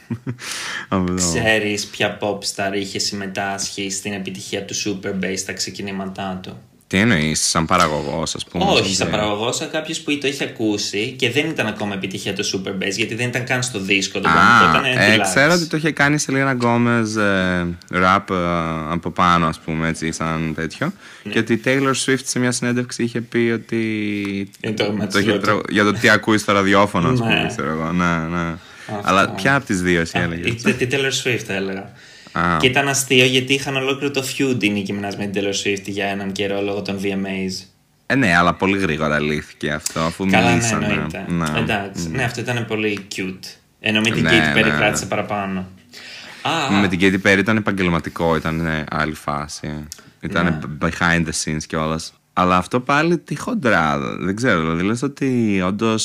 Αυτό. Ξέρεις ποια pop star είχε συμμετάσχει στην επιτυχία του Super Bass στα ξεκινήματά του; Τι εννοείς, σαν παραγωγός, ας πούμε. Όχι, δεν σαν ξέρω. παραγωγός, σαν κάποιος που το είχε ακούσει και δεν ήταν ακόμα επιτυχία το Super Bass γιατί δεν ήταν καν στο δίσκο. Το Α, κομμάτι, ήταν ε, deluxe. ξέρω ότι το είχε κάνει σε Λίγα Γκόμες ε, rap ε, από πάνω, ας πούμε, έτσι, σαν τέτοιο. Ναι. Και ότι η Taylor Swift σε μια συνέντευξη είχε πει ότι. Είναι το είχε ματσιλό του. τρα- για το τι ακούεις στο ραδιόφωνο, ας πούμε, Ναι. ξέρω εγώ. Ναι, ναι. Αλλά ποια από τις δύο εσύ έλεγες; Είτε τη Taylor Swift έλεγα. Α. Και ήταν αστείο γιατί είχαν ολόκληρο το feud η Nicki Minaj με την Taylor Swift για έναν καιρό λόγω των VMAs. Ε, ναι, αλλά πολύ γρήγορα λύθηκε αυτό, αφού Καλά, ναι, μιλήσανε. εννοείται. Ναι. Εντάξει. Ναι, αυτό ήταν πολύ cute. Ενώ με την Ναι, Katy Perry ναι. κράτησε παραπάνω. Α, Με την Katy Perry ήταν επαγγελματικό, ήταν ναι, άλλη φάση. Ήταν Ναι. behind the scenes κιόλας. Αλλά αυτό πάλι τι χοντρά. Δεν ξέρω. Δηλαδή λες ότι όντω.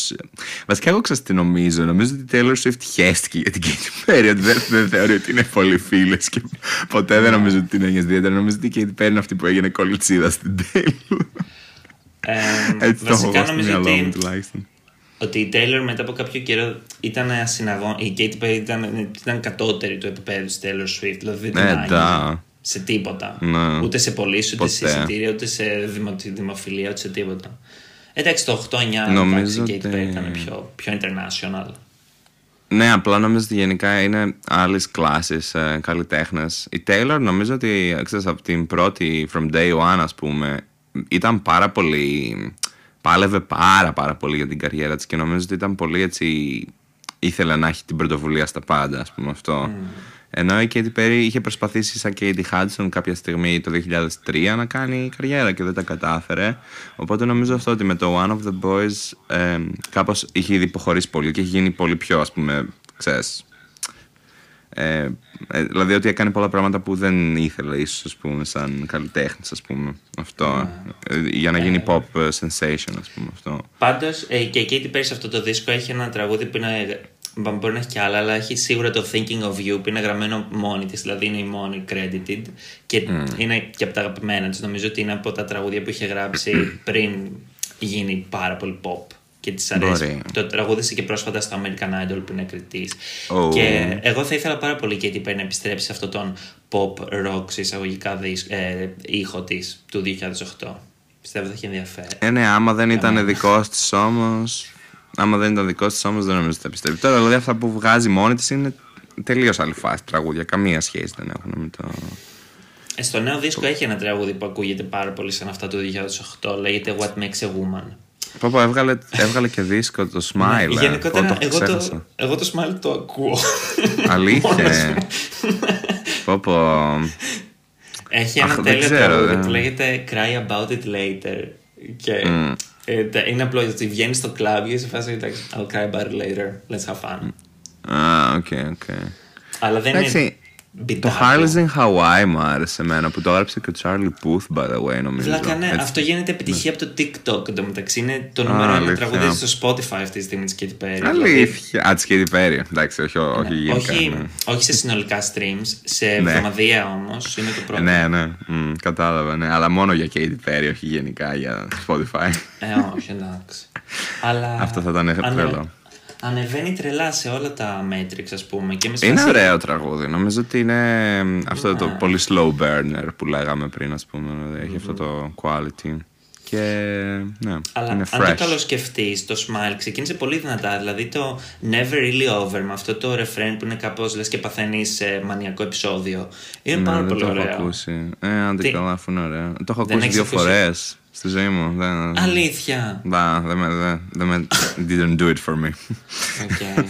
Βασικά, εγώ ξέρω τι νομίζω. Νομίζω ότι η Taylor Swift χαίστηκε για την Katy Perry. Ότι δεν, δεν θεωρεί ότι είναι πολύ φίλες και ποτέ δεν νομίζω ότι την έγινε ιδιαίτερα. Νομίζω ότι η Katy Perry είναι αυτή που έγινε κολλητσίδα στην Taylor. ε, Έτσι το έχω βασικά εγώ στο νομίζω μυαλό μου ότι τουλάχιστον. ότι η Taylor μετά από κάποιο καιρό ήταν ασυναγών. Η Katy Perry ήταν, ήταν κατώτερη του επίπεδου της Taylor Swift. Δηλαδή δεν Ε, την άγγιζε ντά. Σε τίποτα. Ναι. Ούτε σε πωλήσει, ούτε σε Ποτέ. εισιτήρια, ούτε σε δημο, δημοφιλία, ούτε σε τίποτα. Εντάξει, το 8-9 Νομίζω εντάξει, η Katy ότι- Perry ήταν πιο, πιο international. Ναι, απλά νομίζω ότι γενικά είναι άλλη κλάση ε, καλλιτέχνες. Η Taylor νομίζω ότι ξέρεις, από την πρώτη, from day one, ας πούμε, ήταν πάρα πολύ. Πάλευε πάρα πάρα πολύ για την καριέρα της και νομίζω ότι ήταν πολύ έτσι. ήθελε να έχει την πρωτοβουλία στα πάντα, ας πούμε αυτό. Ενώ η Katy Perry είχε προσπαθήσει σαν Katie Hudson κάποια στιγμή το 2003 να κάνει καριέρα και δεν τα κατάφερε. Οπότε νομίζω αυτό ότι με το One of the Boys ε, κάπως είχε ήδη υποχωρήσει πολύ και έχει γίνει πολύ πιο ας πούμε, ξέρεις, ε, ε, δηλαδή ότι έκανε πολλά πράγματα που δεν ήθελε ίσως ας πούμε σαν καλλιτέχνης ας πούμε αυτό. Ε, για να γίνει pop sensation ας πούμε αυτό. Πάντως ε, και η Katy Perry σε αυτό το δίσκο έχει ένα τραγούδι που είναι μπορεί να έχει κι άλλα, αλλά έχει σίγουρα το Thinking of You που είναι γραμμένο μόνη της, δηλαδή είναι η μόνη credited και είναι και από τα αγαπημένα της. Νομίζω ότι είναι από τα τραγούδια που είχε γράψει πριν γίνει πάρα πολύ pop και της αρέσει. Μπορεί. Το τραγούδισε και πρόσφατα στο American Idol που είναι κριτής. Oh. Και εγώ θα ήθελα πάρα πολύ και Perry να επιστρέψει σε αυτόν τον pop rock σε εισαγωγικά δίσκ, ε, ήχο της του 2008. Πιστεύω θα έχει ενδιαφέρον. Ε, ναι, άμα δεν ήταν δικός της όμως. Άμα δεν ήταν δικό της όμως, δεν νομίζω ότι θα πιστεύει. Τώρα, δηλαδή, αυτά που βγάζει μόνη της είναι τελείως άλλη φάση τραγούδια. Καμία σχέση δεν έχουν με το. Ε, στο νέο δίσκο έχει ένα τραγούδι που ακούγεται πάρα πολύ σαν αυτά του 2008. Λέγεται What Makes a Woman. Πω, πω, έβγαλε, έβγαλε και δίσκο το Smile. Ναι, ε. γενικότερα, Πω, το εγώ, το, ξέχασα. εγώ το Smile το ακούω. Αλήθεια. Μόνος ε. μου. πω, πω. Έχει ένα Αχ, δεν τέλειο ξέρω, τραγούδι δεν- που λέγεται Cry About It Later. Και Mm. Ε, τα- είναι απλό ότι βγαίνει στο κλαμπ και σε φάση εντάξει, I'll cry about it later. Let's have fun. Α, OK, OK. Αλλά δεν Εντάξει, είναι. Το μπιτάκο. Harley's in Hawaii μου άρεσε εμένα που το έγραψε και ο Charlie Puth, by the way, νομίζω. Βλάκα, ναι, Έτσι. αυτό γίνεται επιτυχία από το TikTok εντωμεταξύ. Είναι το νούμερο ένα αλήθεια. τραγούδι στο Spotify αυτή τη στιγμή της Katy Perry. Αλήθεια. Α, της Katy Perry. Εντάξει, όχι, όχι Δηλαδή, γενικά. όχι, ναι. όχι σε συνολικά streams, σε Ναι. εβδομαδιαία όμως είναι το πρώτο. Ναι, ναι, μ, κατάλαβα, ναι. Αλλά μόνο για Katy Perry, όχι γενικά για Spotify. Ε, όχι, εντάξει. Αλλά Αυτό θα ήταν ανε- τρελό. Ανεβαίνει τρελά σε όλα τα Matrix, ας πούμε. Και με Είναι σφάση- ωραίο τραγούδι. Νομίζω ότι είναι μ, αυτό το Ναι. πολύ slow burner που λέγαμε πριν, ας πούμε. Δηλαδή, Έχει αυτό το quality. Και ναι, Αλλά είναι αν το fresh. καλοσκεφτείς, το Smile ξεκίνησε πολύ δυνατά. Δηλαδή το Never Really Over με αυτό το refrain που είναι κάπως λες και παθαίνεις σε μανιακό επεισόδιο. Είναι Ναι, πάρα δεν πολύ το έχω ωραίο. ακούσει. Ε, άντε Τι; καλά, αφού είναι ωραίο. Το έχω Δεν ακούσει έχεις δύο ακούσει; φορές στη ζωή μου. Δεν... Αλήθεια. Μπα, δεν με, δεν, δεν με, didn't do it for me. Okay.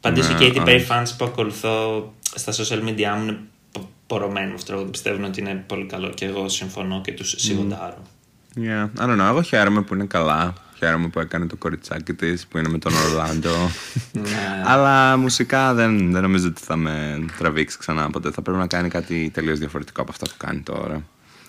Πάντω οι Ναι, Katy Perry όχι. fans που ακολουθώ στα social media μου είναι πο- πορωμένοι με αυτό. Πιστεύουν ότι είναι πολύ καλό και εγώ συμφωνώ και τους σιγοντάρω. Yeah, I don't know. Εγώ χαίρομαι που είναι καλά. Χαίρομαι που έκανε το κοριτσάκι της που είναι με τον Ορλάντο. Ναι. Αλλά μουσικά δεν, δεν νομίζω ότι θα με τραβήξει ξανά ποτέ. Θα πρέπει να κάνει κάτι τελείως διαφορετικό από αυτά που κάνει τώρα.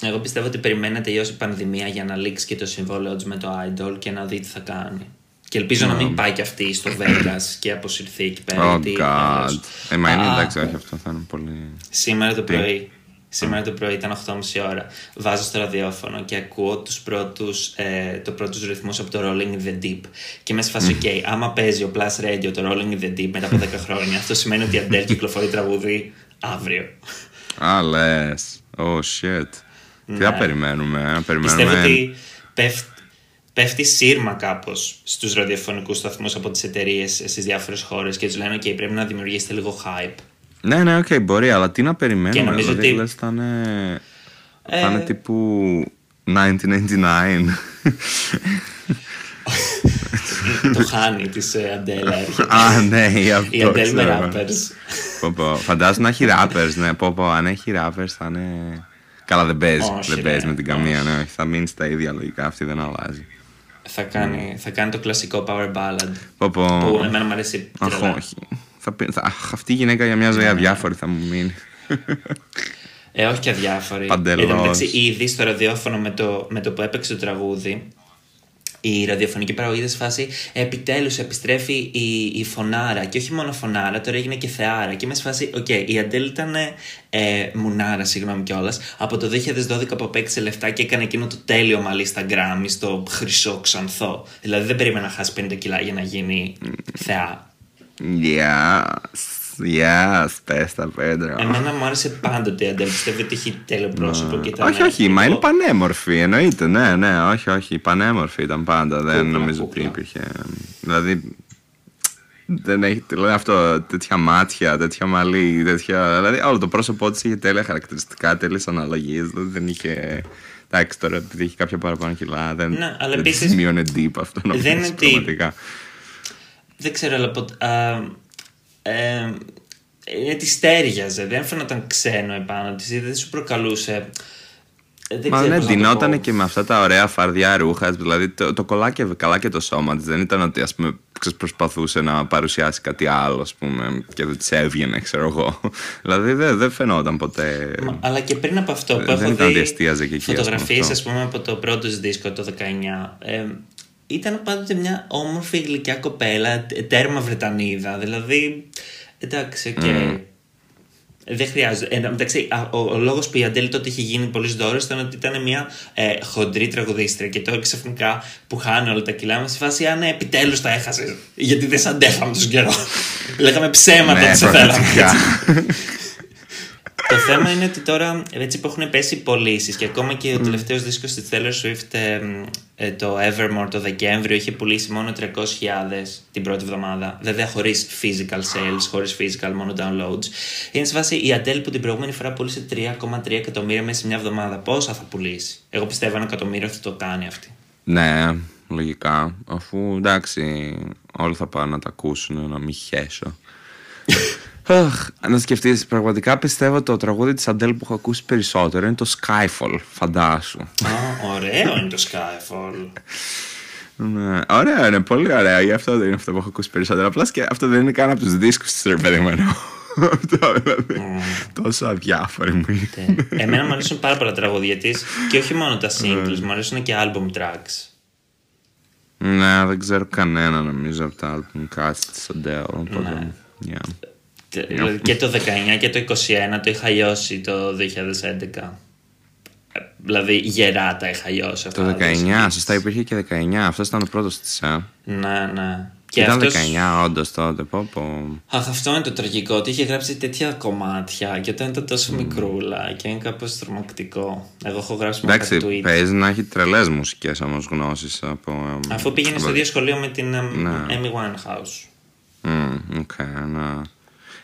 Εγώ πιστεύω ότι περιμένει να τελειώσει η πανδημία για να λήξει και το συμβόλαιο τη με το Idol και να δει τι θα κάνει. Και ελπίζω να μην πάει κι αυτή στο Vegas και αποσυρθεί εκεί πέρα. Oh γιατί, god. αλλιώς- Ε, μα είναι Α, εντάξει, όχι αυτό θα είναι πολύ. Σήμερα το πρωί. Σήμερα το πρωί ήταν 8.30 ώρα. Βάζω στο ραδιόφωνο και ακούω τους πρώτους, ε, το πρώτους ρυθμούς από το Rolling in the Deep. Και μέσα σε φάση, ok, άμα παίζει ο Plus Radio το Rolling in the Deep μετά από 10 χρόνια, αυτό σημαίνει ότι η Adele κυκλοφορεί τραγούδι αύριο. Α, λες. Oh shit. Τι θα περιμένουμε, ε, περιμένουμε. Πιστεύω ότι πέφτει, πέφτει σύρμα κάπως στους ραδιοφωνικούς σταθμούς από τις εταιρείες στις διάφορες χώρες και τους λένε: OK, πρέπει να δημιουργήσετε λίγο hype. Ναι, ναι, οκ, μπορεί, αλλά τι να περιμένουμε. Και νομίζω δηλαδή, ότι- λες, θα είναι. Ε, Θα είναι τύπου 1999. το χάνει της Αντέλ. Α, ναι, ή αυτό. Η Αντέλ με ξέρω. rappers. Πω, πω. Φαντάζομαι να έχει rappers, ναι. Πω, πω, αν έχει rappers θα είναι. Καλά, δεν παίζεις. Όχι, δεν ρε, παίζει με την όχι. καμία, ναι. όχι. Θα μείνεις στα ίδια λογικά. Αυτή δεν αλλάζει. θα, κάνει, θα κάνει το κλασικό power ballad. Πω, πω. Που εμένα μου αρέσει Αχ, τρελά. όχι. Θα, πει- θα, αχ, αυτή η γυναίκα για μια Ναι, ζωή αδιάφορη θα μου μείνει. Ε, όχι και αδιάφορη. Παντελώς. Εν τω μεταξύ, ήδη στο ραδιόφωνο με το, με το που έπαιξε το τραγούδι, η ραδιοφωνική παραγωγή ήταν σε φάση επιτέλους επιστρέφει η, η φωνάρα. Και όχι μόνο φωνάρα, τώρα έγινε και θεάρα. Και είμαι σε φάση, οκ, η Αντέλ ήταν ε, μουνάρα, συγγνώμη κιόλας, από το 2012 που απέκτησε λεφτά και έκανε εκείνο το τέλειο μαλλί στα γκράμμι, στο χρυσό ξανθό. Δηλαδή δεν περίμενα να χάσει 50 κιλά για να γίνει θεά. Yes, yes, πες τα Πέντρο. Εμένα μου άρεσε πάντοτε η Αντέλ. Πιστεύω ότι έχει τέλειο πρόσωπο και ήταν. Όχι, όχι, μα είναι λίγο- πανέμορφη, εννοείται. Ναι, ναι, όχι, όχι. Πανέμορφη ήταν πάντα. Δεν Κούκλα, νομίζω ότι κούκλα. υπήρχε. Δηλαδή. Δεν έχει δηλαδή αυτό, τέτοια μάτια, τέτοια μαλλί, τέτοια. Δηλαδή όλο το πρόσωπό της είχε τέλεια χαρακτηριστικά, τέλειες αναλλαγές. Δηλαδή δεν είχε. Εντάξει, τώρα επειδή έχει κάποια παραπάνω κιλά, δεν, Ναι, αλλά δεν επίσης, της μείωνε deep αυτό νομίζω. δεν είναι ότι- πραγματικά. Δεν ξέρω, αλλά ποτέ. α, ε, ε, τη στέριαζε. Δεν φαίνονταν ξένο επάνω της, δεν σου προκαλούσε. ε, Δεν Μα ξέρω ναι, πώς να το ντυνόταν πω. και με αυτά τα ωραία φαρδιά ρούχας. Δηλαδή το, το κολλάκευε καλά και το σώμα της. Δεν ήταν ότι ας πούμε, ξέρεις, προσπαθούσε να παρουσιάσει κάτι άλλο, ας πούμε, και δεν της έβγαινε, ξέρω εγώ. δηλαδή δεν δεν φαινόταν ποτέ. Μα- Αλλά και πριν από αυτό που Δεν έχω ήταν ότι δει εστίαζε και εκεί, ας πούμε, φωτογραφίες αυτό. ας πούμε από το πρώτο της δίσκο το 19 ε, ήταν πάντοτε μια όμορφη γλυκιά κοπέλα τ- τέρμα Βρετανίδα δηλαδή εντάξει οκ Δεν χρειάζεται. Ε, εντάξει, α, ο, ο λόγος που η Αντέλ τότε είχε γίνει πολύ ντόρος ήταν ότι ήταν μια ε, χοντρή τραγουδίστρια. Και τώρα ξαφνικά που χάνει όλα τα κιλά είμαστε σε φάση, Α, ναι, επιτέλους τα έχασες. Γιατί δεν σε αντέχαμε τόσο καιρό. Λέγαμε ψέματα Ναι, ότι σε θέλαμε. Πραγματικά. Το θέμα είναι ότι τώρα έτσι που έχουν πέσει οι πωλήσεις και ακόμα και ο τελευταίος δίσκος της Taylor Swift, ε, ε, το Evermore, το Δεκέμβριο, είχε πουλήσει μόνο 300.000 την πρώτη εβδομάδα. Βέβαια χωρίς physical sales, χωρίς physical, μόνο downloads. Είναι σε βάση η Adele που την προηγούμενη φορά πούλησε 3,3 εκατομμύρια μέσα σε μια εβδομάδα. Πόσα θα πουλήσει; Εγώ πιστεύω ένα εκατομμύριο θα το κάνει αυτή. Ναι, λογικά. Αφού εντάξει, όλοι θα πάνε να τα ακούσουν, να μην χέσω. Αχ, να σκεφτείς, πραγματικά πιστεύω το τραγούδι της Αντέλ που έχω ακούσει περισσότερο είναι το Skyfall, φαντάσου. Α, ωραίο είναι το Skyfall. Ναι, ωραίο είναι, πολύ ωραίο, γι' αυτό δεν είναι αυτό που έχω ακούσει περισσότερο. Απλά και αυτό δεν είναι καν από τους δίσκους της ρε παιδί μου εννοώ. Αυτό δηλαδή, τόσο αδιάφορη μου είναι. Ναι. Εμένα μου αρέσουν πάρα πολλά τραγούδια τη και όχι μόνο τα singles, μου αρέσουν και album tracks. Ναι, δεν ξέρω κανένα νομίζω από τα album cuts της Αντέλ, οπότε, yeah. Τε- δηλαδή Και το 19 και το 21 το είχα λιώσει το 2011. Ε, Δηλαδή γερά τα είχα λιώσει αυτά. Το τα δύο 19, CDs. σωστά υπήρχε και 19. Αυτός ήταν ο πρώτος της. Ε. Ναι, ναι. Και Ήταν αυτός... 19, όντως τότε. Πω, πω. Αχ, αυτό είναι το τραγικό. Ότι είχε γράψει τέτοια κομμάτια και όταν ήταν τόσο μικρούλα και είναι κάπως τρομακτικό. Εγώ έχω γράψει με Εντάξει, τα tweet. παίζει να έχει τρελές μουσικές όμως γνώσεις από. ε, Αφού πήγαινε στο ίδιο σχολείο με την εμ, Ναι. Amy Winehouse. μ, οκ, ναι.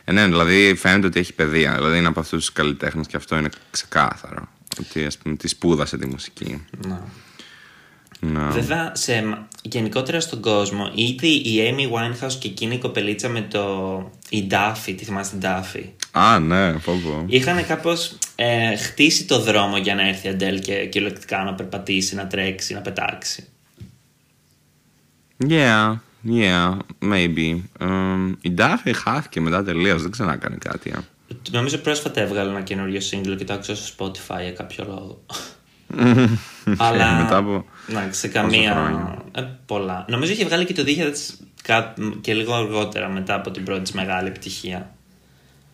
Ε, ναι, δηλαδή φαίνεται ότι έχει παιδεία. Δηλαδή είναι από αυτούς τους καλλιτέχνες και αυτό είναι ξεκάθαρο. Ότι ας πούμε τη σπούδασε τη μουσική. Ναι. Ναι. Βέβαια, σε, γενικότερα στον κόσμο, ήδη η Amy Winehouse και εκείνη η κοπελίτσα με το. η Duffy, τη θυμάστε την Duffy; Α, ναι, πω, πω. Είχαν κάπως ε, χτίσει το δρόμο για να έρθει η Αντέλ και κυριολεκτικά να περπατήσει, να τρέξει, να πετάξει. Yeah, yeah, maybe. Um, η Daffy χάθηκε μετά τελείως. Δεν ξανά κάνει κάτι. ε. Νομίζω πρόσφατα έβγαλε ένα καινούριο single και το άκουσα στο Spotify για κάποιο λόγο. Αλλά. μετά από Ναι, σε πόσα καμία. χρόνια. Ε, πολλά. Νομίζω είχε βγάλει και το 2000 κα- και λίγο αργότερα μετά από την πρώτη της μεγάλη επιτυχία.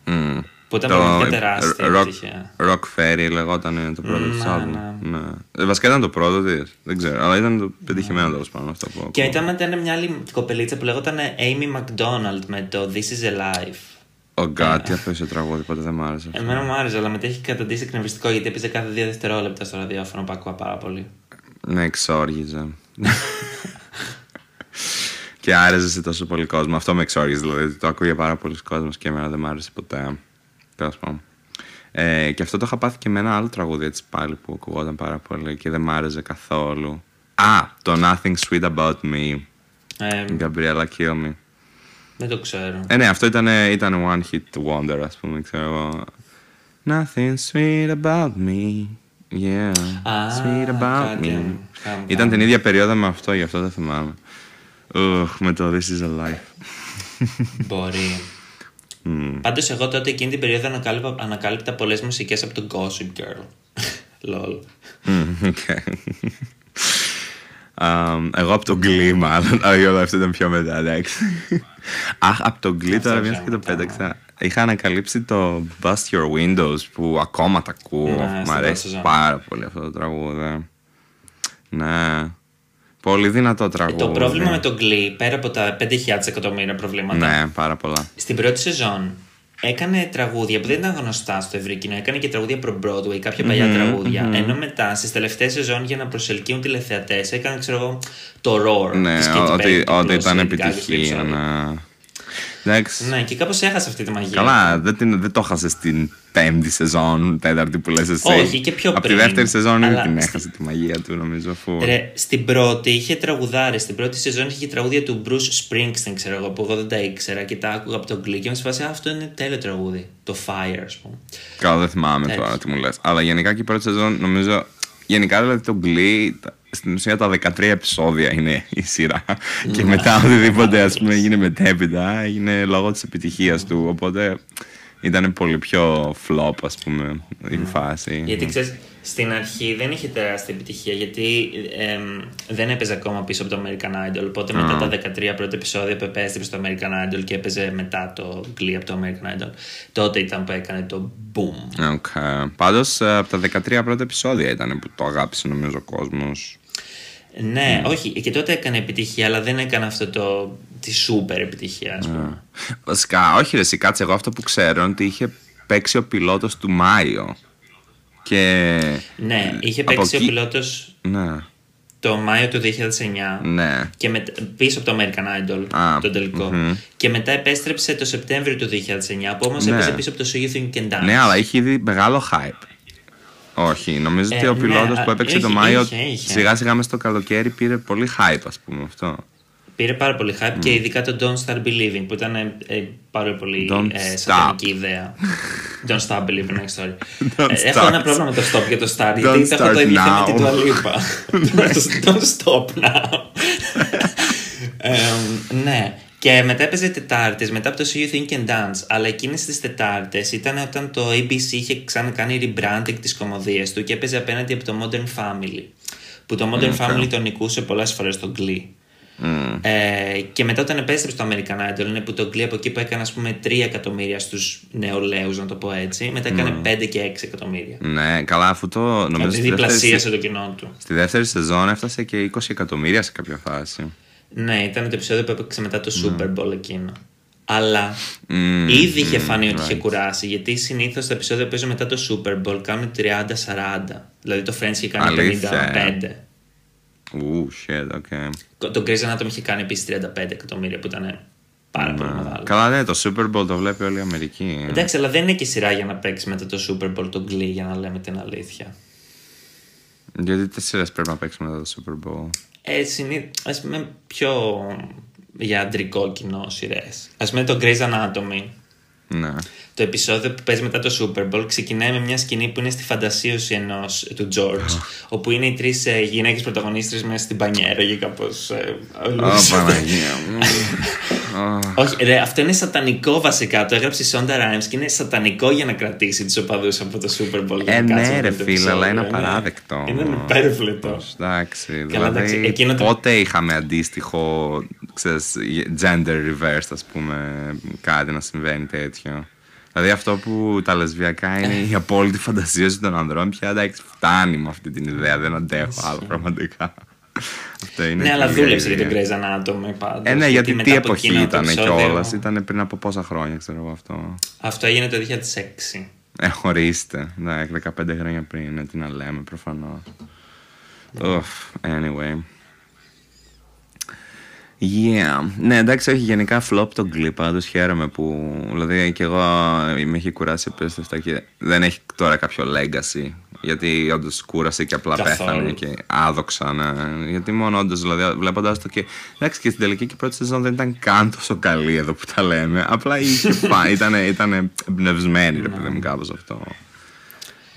Μμ. Που ήταν Το πραγματικά τεράστια Rock, επιτυχία. Rock Fairy λεγόταν το πρώτο Ναι, της album. ναι. Ναι. Ε, Βασικά ήταν το πρώτο της. Δεν ξέρω. Αλλά ήταν το πετυχημένο τέλος πάντων αυτό που Και ακούω. μετά ήταν μια άλλη κοπελίτσα που λεγόταν Amy McDonald με το This is Alive. Ο Γκάτι αυτό είσαι τραγούδι, ποτέ δεν μ' άρεσε. αυτό. Εμένα μου άρεσε, αλλά μετά έχει καταντήσει εκνευριστικό γιατί έπαιζε κάθε δύο δευτερόλεπτα στο ραδιόφωνο που ακούω πάρα πολύ. Ναι, εξόργιζε. και άρεσε σε τόσο πολύ κόσμο. Αυτό με εξόργιζε. Δηλαδή το ακούγε πάρα πολλοί κόσμος και εμένα δεν μ' άρεσε ποτέ. Τέλος πάντων. Ε, και αυτό το είχα πάθει και με ένα άλλο τραγούδι έτσι πάλι που ακουγόταν πάρα πολύ και δεν μ' άρεσε καθόλου. Α, το Nothing Sweet About Me. Ε, Gabriella Kill Me. δεν το ξέρω. Ε, ναι, αυτό ήταν, ήταν one hit wonder, ας πούμε, ξέρω εγώ. Nothing sweet about me. Yeah, Α, sweet about κάτι me. μου- κάτι μου Ήταν κάνει. την ίδια περίοδο με αυτό, γι' αυτό δεν θυμάμαι. Ουχ, με το This is the life. Μπορεί. Πάντως, εγώ τότε εκείνη την περίοδο ανακάλυπα, ανακάλυπτα πολλές μουσικές από τον Gossip Girl. Lol. Μμμ, οκ. Αμ, εγώ από τον Glee μάλλον. Όχι, όλο αυτό ήταν πιο μετά, εντάξει. Αχ, από τον Glee τώρα, πιο μια και το μετά, ναι. πέταξα. Είχα ανακαλύψει το Bust Your Windows που ακόμα τα ακούω. Ναι, Μ' στην αρέσει Πάσο Ζώνη. πάρα πολύ αυτό το τραγούδι. Ναι. Πολύ δυνατό τραγούδι. Το πρόβλημα με τον Glee, πέρα από τα 5.000 εκατομμύρια προβλήματα, Ναι, πάρα πολλά. στην πρώτη σεζόν έκανε τραγούδια που δεν ήταν γνωστά στο ευρύ κοινό. Έκανε και τραγούδια προ Broadway, κάποια παλιά τραγούδια. Ενώ μετά στις τελευταίες σεζόν για να προσελκύουν τηλεθεατές έκανε, ξέρω εγώ, το Roar. Ναι, της Katy ότι, Perry, του ότι Blues, ήταν Lady Gaga, επιτυχία. Flip Side. Ναι. Εντάξει. Ναι, και κάπως έχασε αυτή τη μαγεία. Καλά, δεν, την, δεν το έχασες στην πέμπτη σεζόν, τέταρτη που λες εσύ. Όχι, και πιο Από τη πριν. δεύτερη σεζόν ήδη Αλλά την στη- έχασε τη μαγεία του, νομίζω. Αφού... Ρε, στην πρώτη είχε τραγουδάρε. Στην πρώτη σεζόν είχε και τραγούδια του Bruce Springsteen, ξέρω εγώ, που εγώ δεν τα ήξερα και τα άκουγα από τον Glee και με φάση «Α, αυτό είναι τέλειο τραγούδι. Το Fire, ας πούμε. Καλά, δεν θυμάμαι Έτσι. τώρα τι μου λες. Αλλά γενικά και η πρώτη σεζόν, νομίζω. Γενικά δηλαδή το Glee, τα- στην ουσία τα 13 επεισόδια είναι η σειρά. και μετά οτιδήποτε ας πούμε έγινε μετέπειτα έγινε λόγω της επιτυχίας του. Οπότε ήταν πολύ πιο flop, ας πούμε, η φάση. Γιατί ξέρεις, στην αρχή δεν είχε τεράστια επιτυχία γιατί εμ, δεν έπαιζε ακόμα πίσω από το American Idol. Οπότε μετά τα 13 πρώτα επεισόδια που επέστρεψε στο American Idol και έπαιζε μετά το Glee από το American Idol, τότε ήταν που έκανε το boom. Okay. Πάντως από τα 13 πρώτα επεισόδια ήταν που το αγάπησε νομίζω ο κόσμος. Ναι, όχι, και τότε έκανε επιτυχία, αλλά δεν έκανε αυτό το. τη σούπερ επιτυχία, ας πούμε. Βασικά, όχι ρε, εσύ κάτσε εγώ αυτό που ξέρω είναι ότι είχε παίξει ο πιλότος του Μάιο. Και. Ναι, είχε από παίξει ο εκεί- πιλότος Ναι, το Μάιο του 2009. ναι. Και με, πίσω από το American Idol, Α, τον τελικό. μμμ. Και μετά επέστρεψε το Σεπτέμβριο του 2009, που όμως Ναι. έπαιζε πίσω από το So You Think You Can Dance. Ναι, αλλά είχε ήδη μεγάλο hype. Όχι, νομίζω Ε, ότι ο ναι, πιλότος α, που έπαιξε το είχε, Μάιο είχε, είχε. σιγά σιγά μες στο καλοκαίρι πήρε πολύ hype, ας πούμε αυτό. Πήρε πάρα πολύ hype και ειδικά το Don't Start Believing που ήταν ε, ε, πάρα πολύ Don't ε, stop. σατανική ιδέα. Don't Stop Believing, ναι, sorry. Don't Ε, έχω start. ένα πρόβλημα με το stop και το start Don't γιατί έχω το start ίδιο θέμα now. με την Τουαλίπα. Don't stop now. Εμ, ναι. Και μετά έπαιζε Τετάρτες, μετά από το See You Think and Dance. Αλλά εκείνες τις Τετάρτες ήταν όταν το ABC είχε ξανακάνει rebranding τι κομμωδίε του και έπαιζε απέναντι από το Modern Family. Που το Modern Family τον νικούσε πολλές φορές στο Glee. Mm. Ε, και μετά όταν επέστρεψε το American Idol, είναι που το Glee από εκεί που έκανε ας πούμε 3 εκατομμύρια στους νεολαίους, να το πω έτσι, μετά έκανε 5 και 6 εκατομμύρια. Ναι, καλά, αφού το νομίζω Δηλαδή στη δεύτερη, διπλασίασε το κοινό του. στη δεύτερη σεζόν έφτασε και 20 εκατομμύρια σε κάποια φάση. Ναι, ήταν το επεισόδιο που έπαιξε μετά το Super Bowl εκείνο. Αλλά Mm, ήδη είχε φανεί ότι right. είχε κουράσει. Γιατί συνήθως τα επεισόδια που παίζουν μετά το Super Bowl κάνουν 30-40. Δηλαδή το Friends είχε κάνει Αλήθεια, 55. Ου, shit, okay. Το Grey's Anatomy είχε κάνει επίσης 35 εκατομμύρια που ήταν πάρα πολύ μεγάλο. Καλά, ναι, το Super Bowl το βλέπει όλη η Αμερική. Εντάξει, αλλά δεν είναι και σειρά για να παίξει μετά το Super Bowl το Glee για να λέμε την αλήθεια. Γιατί τι σειρές πρέπει να παίξουμε μετά το Super Bowl. Ε, συνή... ας πούμε πιο για αντρικό κοινό σειρές. Α πούμε το Grey's Anatomy. Ναι. Το επεισόδιο που παίζει μετά το Super Bowl ξεκινάει με μια σκηνή που είναι στη φαντασίωση ενός του George. όπου είναι οι τρεις ε, γυναίκες πρωταγωνίστρες μέσα στην πανιέρα και κάπως. Ε, Ω, Παναγία μου. Ω, Όχι, ρε, αυτό είναι σατανικό βασικά. Το έγραψε η Sonda Rhimes και είναι σατανικό για να κρατήσει τους οπαδούς από το Super Bowl. για Ε, να κάτσουν ναι, να ρε δουν το φίλε, αλλά είναι επεισόδιο, ναι. απαράδεκτο. Είναι υπέρβλητο. Εντάξει, Καλά, δηλαδή εντάξει, εκείνο το- πότε είχαμε αντίστοιχο, ξέρεις, gender reversed, ας πούμε, κάτι να συμβαίνει τέτοιο. Δηλαδή αυτό που τα λεσβιακά είναι η απόλυτη φαντασίωση των ανδρών πια εντάξει φτάνει με αυτή την ιδέα, δεν αντέχω άλλο πραγματικά. Αυτό είναι Ναι, αλλά πολύ δούλεψε για γρήγορα. τον Grey's Anatomy πάντως. Ε, ναι, γιατί μετά τι από εποχή εκείνο το ήταν επεισόδιο- κιόλας. Ήταν πριν από πόσα χρόνια, ξέρω εγώ αυτό. Αυτό έγινε το 2006. Ε, χωρίστε. Ναι, 15 χρόνια πριν, ναι, τι να λέμε, προφανώς. anyway. Yeah. Ναι, εντάξει, όχι γενικά flop το Glee, πάντως χαίρομαι που. Δηλαδή και εγώ με έχει κουράσει απίστευτα και δεν έχει τώρα κάποιο legacy. Γιατί όντως κούρασε και απλά Καθόλου. πέθανε και άδοξα. Ναι. Γιατί μόνο όντως, δηλαδή, βλέποντας το και. Εντάξει, και στην τελική και η πρώτη σεζόν δεν ήταν καν τόσο καλή εδώ που τα λέμε. Απλά είχε φα... ήταν, ήταν εμπνευσμένη, ρε παιδί μου, κάπως αυτό.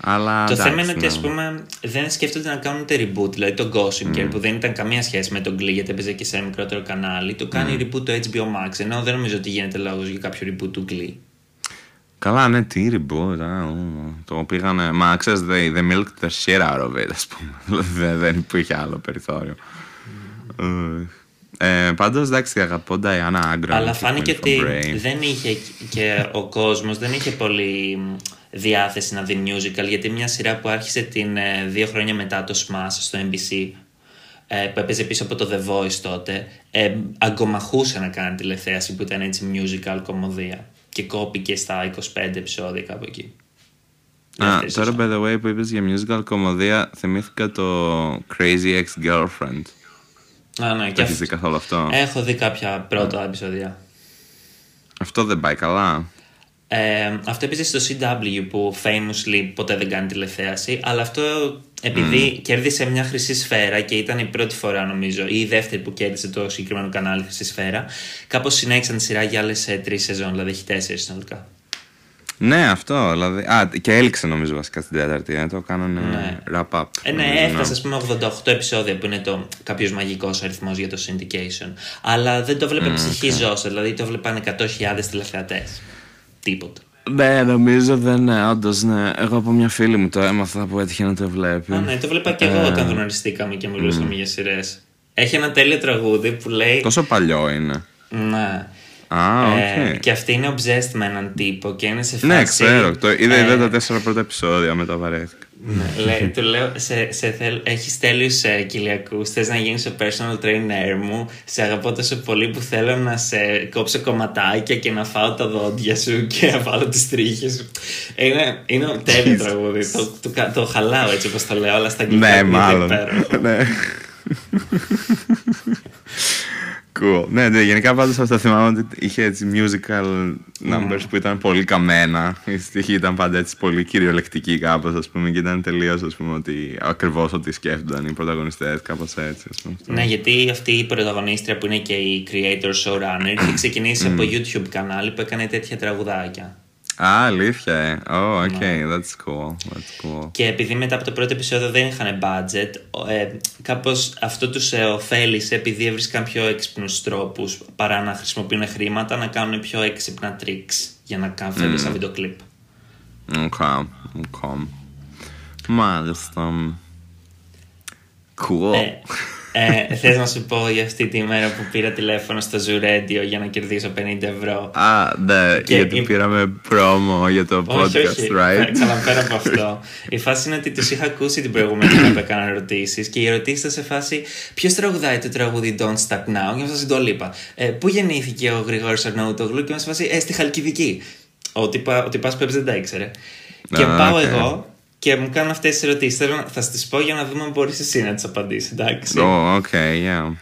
Αλλά. Το εντάξει, θέμα είναι ότι ναι. ας πούμε δεν σκέφτονται να κάνουν ούτε reboot. Δηλαδή το Gossip Girl που δεν ήταν καμία σχέση με τον Glee γιατί έπαιζε και σε ένα μικρότερο κανάλι. Το κάνει reboot το HBO Max. Ενώ δεν νομίζω ότι γίνεται λόγος για κάποιο reboot του Glee. Καλά, ναι, τι reboot. α, ου, Το πήγανε. Μα ξέρεις, they, they milked the shit out of it, ας πούμε. Δηλαδή δεν, δεν υπήρχε άλλο περιθώριο. Ε, Πάντως, εντάξει, αγαπώ Diana Agron. Αλλά και φάνηκε Queen ότι for Brain. δεν είχε και ο κόσμος δεν είχε πολύ μ, διάθεση να δει musical γιατί μια σειρά που άρχισε την, ε, δύο χρόνια μετά το Smash στο NBC ε, που έπαιζε πίσω από το The Voice τότε ε, αγκομαχούσε να κάνει τηλεθέαση που ήταν έτσι musical κομμωδία και κόπηκε στα 25 επεισόδια κάπου εκεί. Α, Δεύτερη τώρα, σεζόν. by the way, που είπες για musical κομμωδία, θυμήθηκα το Crazy Ex-Girlfriend. Α, ναι, και Το έχεις αυτό. δει καθόλου αυτό; Έχω δει κάποια πρώτα επεισόδια. Αυτό δεν πάει καλά. Ε, αυτό έπαιζε στο CW που famously ποτέ δεν κάνει τηλεθέαση, αλλά αυτό επειδή κέρδισε μια χρυσή σφαίρα και ήταν η πρώτη φορά νομίζω, ή η δεύτερη που κέρδισε το συγκεκριμένο κανάλι χρυσή σφαίρα, κάπως συνέχισαν τη σειρά για άλλες τρεις σεζόν, δηλαδή έχει τέσσερις συνολικά. Ναι, αυτό. Δηλαδή, α, και έληξε νομίζω βασικά στην τέταρτη. Ε, το κάνανε Ναι. wrap up. Ε, ναι, νομίζω, έφτασε ας πούμε 88 επεισόδια που είναι το κάποιος μαγικός αριθμός για το syndication. Αλλά δεν το βλέπε ψυχή ζώσα, δηλαδή το βλέπαν 100.000 τηλεθεατές. Τίποτα. Ναι, νομίζω δεν είναι, όντως ναι. Εγώ από μια φίλη μου το έμαθα που έτυχε να το βλέπει. Α, ναι, το βλέπα και εγώ όταν γνωριστήκαμε και μιλούσαμε για σειρές. Έχει ένα τέλειο τραγούδι που λέει. Τόσο παλιό είναι. Ναι. Α, Ε, οκ. και αυτή είναι obsessed με έναν τύπο και είναι σε φάση. Ναι, ξέρω. Το είδα, ε, είδα τα τέσσερα πρώτα επεισόδια, μετά βαρέθηκα. Ναι, λέει, του λέω, σε, σε θέλ, έχεις τέλειους ε, κοιλιακούς, θες να γίνεις ο personal trainer μου, σε αγαπώ τόσο πολύ που θέλω να σε κόψω κομματάκια και να φάω τα δόντια σου και να βάλω τις τρίχες σου. Είναι, είναι τέλειο τραγούδι, το, το, κα- το χαλάω έτσι όπως το λέω, αλλά στα αγγλικά Ναι, είναι μάλλον. υπέροχο. ναι. Cool. Ναι, ναι, γενικά πάντως αυτό θυμάμαι ότι είχε έτσι musical numbers που ήταν πολύ καμένα. Η στοιχή ήταν πάντα έτσι πολύ κυριολεκτική κάπως, ας πούμε, και ήταν τελείως, ας πούμε, ότι ακριβώς ότι σκέφτονταν οι πρωταγωνιστές, κάπως έτσι, ας πούμε. Ναι, γιατί αυτή η πρωταγωνίστρια που είναι και η creator showrunner είχε ξεκινήσει από YouTube κανάλι που έκανε τέτοια τραγουδάκια. Α, αλήθεια, ε. Oh, okay, Ναι. that's cool, that's cool. Και επειδή μετά από το πρώτο επεισόδιο δεν είχαν budget, ε, κάπως αυτό τους ε, ωφέλησε επειδή έβρισκαν πιο έξυπνους τρόπους παρά να χρησιμοποιούν χρήματα να κάνουν πιο έξυπνα tricks για να κάνουν φέρουν σαν βίντεο κλιπ. Okay, okay. Μάλιστα. Cool. Ε, ε, θες να σου πω για αυτή τη μέρα που πήρα τηλέφωνο στο Zoo Radio για να κερδίσω 50 ευρώ; Α, ναι, Και γιατί η- πήραμε πρόμο για το όχι, podcast, όχι. right? Καλά, πέρα από αυτό. Η φάση είναι ότι τους είχα ακούσει την προηγούμενη φορά που έκανα ερωτήσεις και οι ερωτήσεις ήταν σε φάση Ποιος τραγουδάει το τραγούδι Don't Stop Now. Και μα το είπα. Ε, Πού γεννήθηκε ο Γρηγόρης Αρναούτογλου και μα φάση Ε, στη Χαλκιδική. Ο τυπά που έπαιζε δεν τα ήξερε. Και Α, πάω οκ. εγώ και μου κάνουν αυτές τις ερωτήσεις. Θέλω να θα τι πω για να δούμε αν μπορείς εσύ να τις απαντήσεις. Εντάξει. Oh, okay, yeah.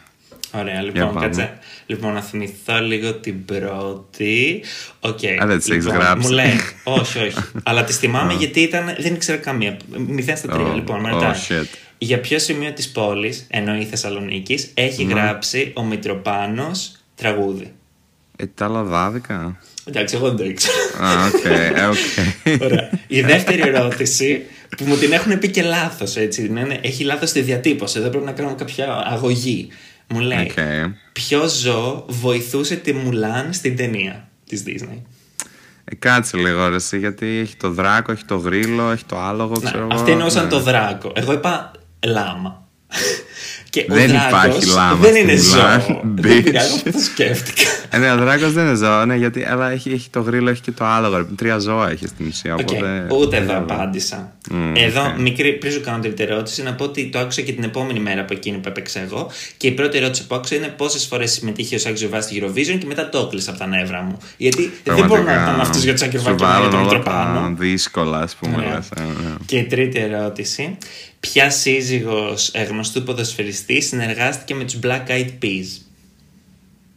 Ωραία, Για λοιπόν, πάμε. κάτσε. Λοιπόν, να θυμηθώ λίγο την πρώτη. Οκ. Α, δεν τις έχεις λοιπόν, γράψει. Μου λέει, όχι, όχι. Αλλά τις θυμάμαι γιατί ήταν, δεν ήξερα καμία. 0 στα 3. Oh, λοιπόν, με oh, ρωτάει. shit. Για ποιο σημείο της πόλης, εννοεί Θεσσαλονίκης, έχει γράψει ο Μητροπάνος τραγούδι; Ε, τα λαδάδικα. Εντάξει, εγώ δεν το ήξερα. Α, οκ, ε, οκ. Ωραία. Η δεύτερη ερώτηση που μου την έχουν πει και λάθος, έτσι. Ναι, ναι, έχει λάθος τη διατύπωση. Εδώ πρέπει να κάνουμε κάποια αγωγή. Μου λέει, Οκ. Ποιο ζώο βοηθούσε τη Μουλάν στην ταινία της Disney; Ε, κάτσε λίγο ρε, εσύ, γιατί έχει το δράκο, έχει το γρύλο, έχει το άλογο, Να, ξέρω εγώ. αυτοί εννοούσαν Ναι. το δράκο. Εγώ είπα λάμα. Και ο Δεν δράκος υπάρχει λάμας Δεν στη είναι Μουλάν, ζώο. bitch. Δεν πειράζει, αυτό το σκέφτηκα. Ε, ναι, ο δράκος δεν είναι ζώο, ναι, γιατί αλλά έχει, έχει το γρύλο, έχει και το άλογο. ρε. Τρία ζώα έχει στην ουσία. Οκ, Οπότε... Ούτε εδώ απάντησα. Μμ, εδώ, οκ. μικρή, πριν σου κάνω τρίτη ερώτηση, να πω ότι το άκουσα και την επόμενη μέρα από εκείνη που έπαιξα εγώ. Και η πρώτη ερώτηση που άκουσα είναι πόσες φορές συμμετείχε ο Σάκης Ρουβάς στη Eurovision και μετά το έκλεισα από τα νεύρα μου. Γιατί δεν μπορώ να Πραγματικά, κάνω αυτού για το Σάκη Ρουβά σου και να για βάλουν τον όλα Μητροπάνο. τα δύσκολα, ας πούμε. Ωραία. λες, ε, ναι. Και η τρίτη ερώτηση. Ποια σύζυγος ε, γνωστού ποδοσφαιριστή συνεργάστηκε με τους Black Eyed Peas;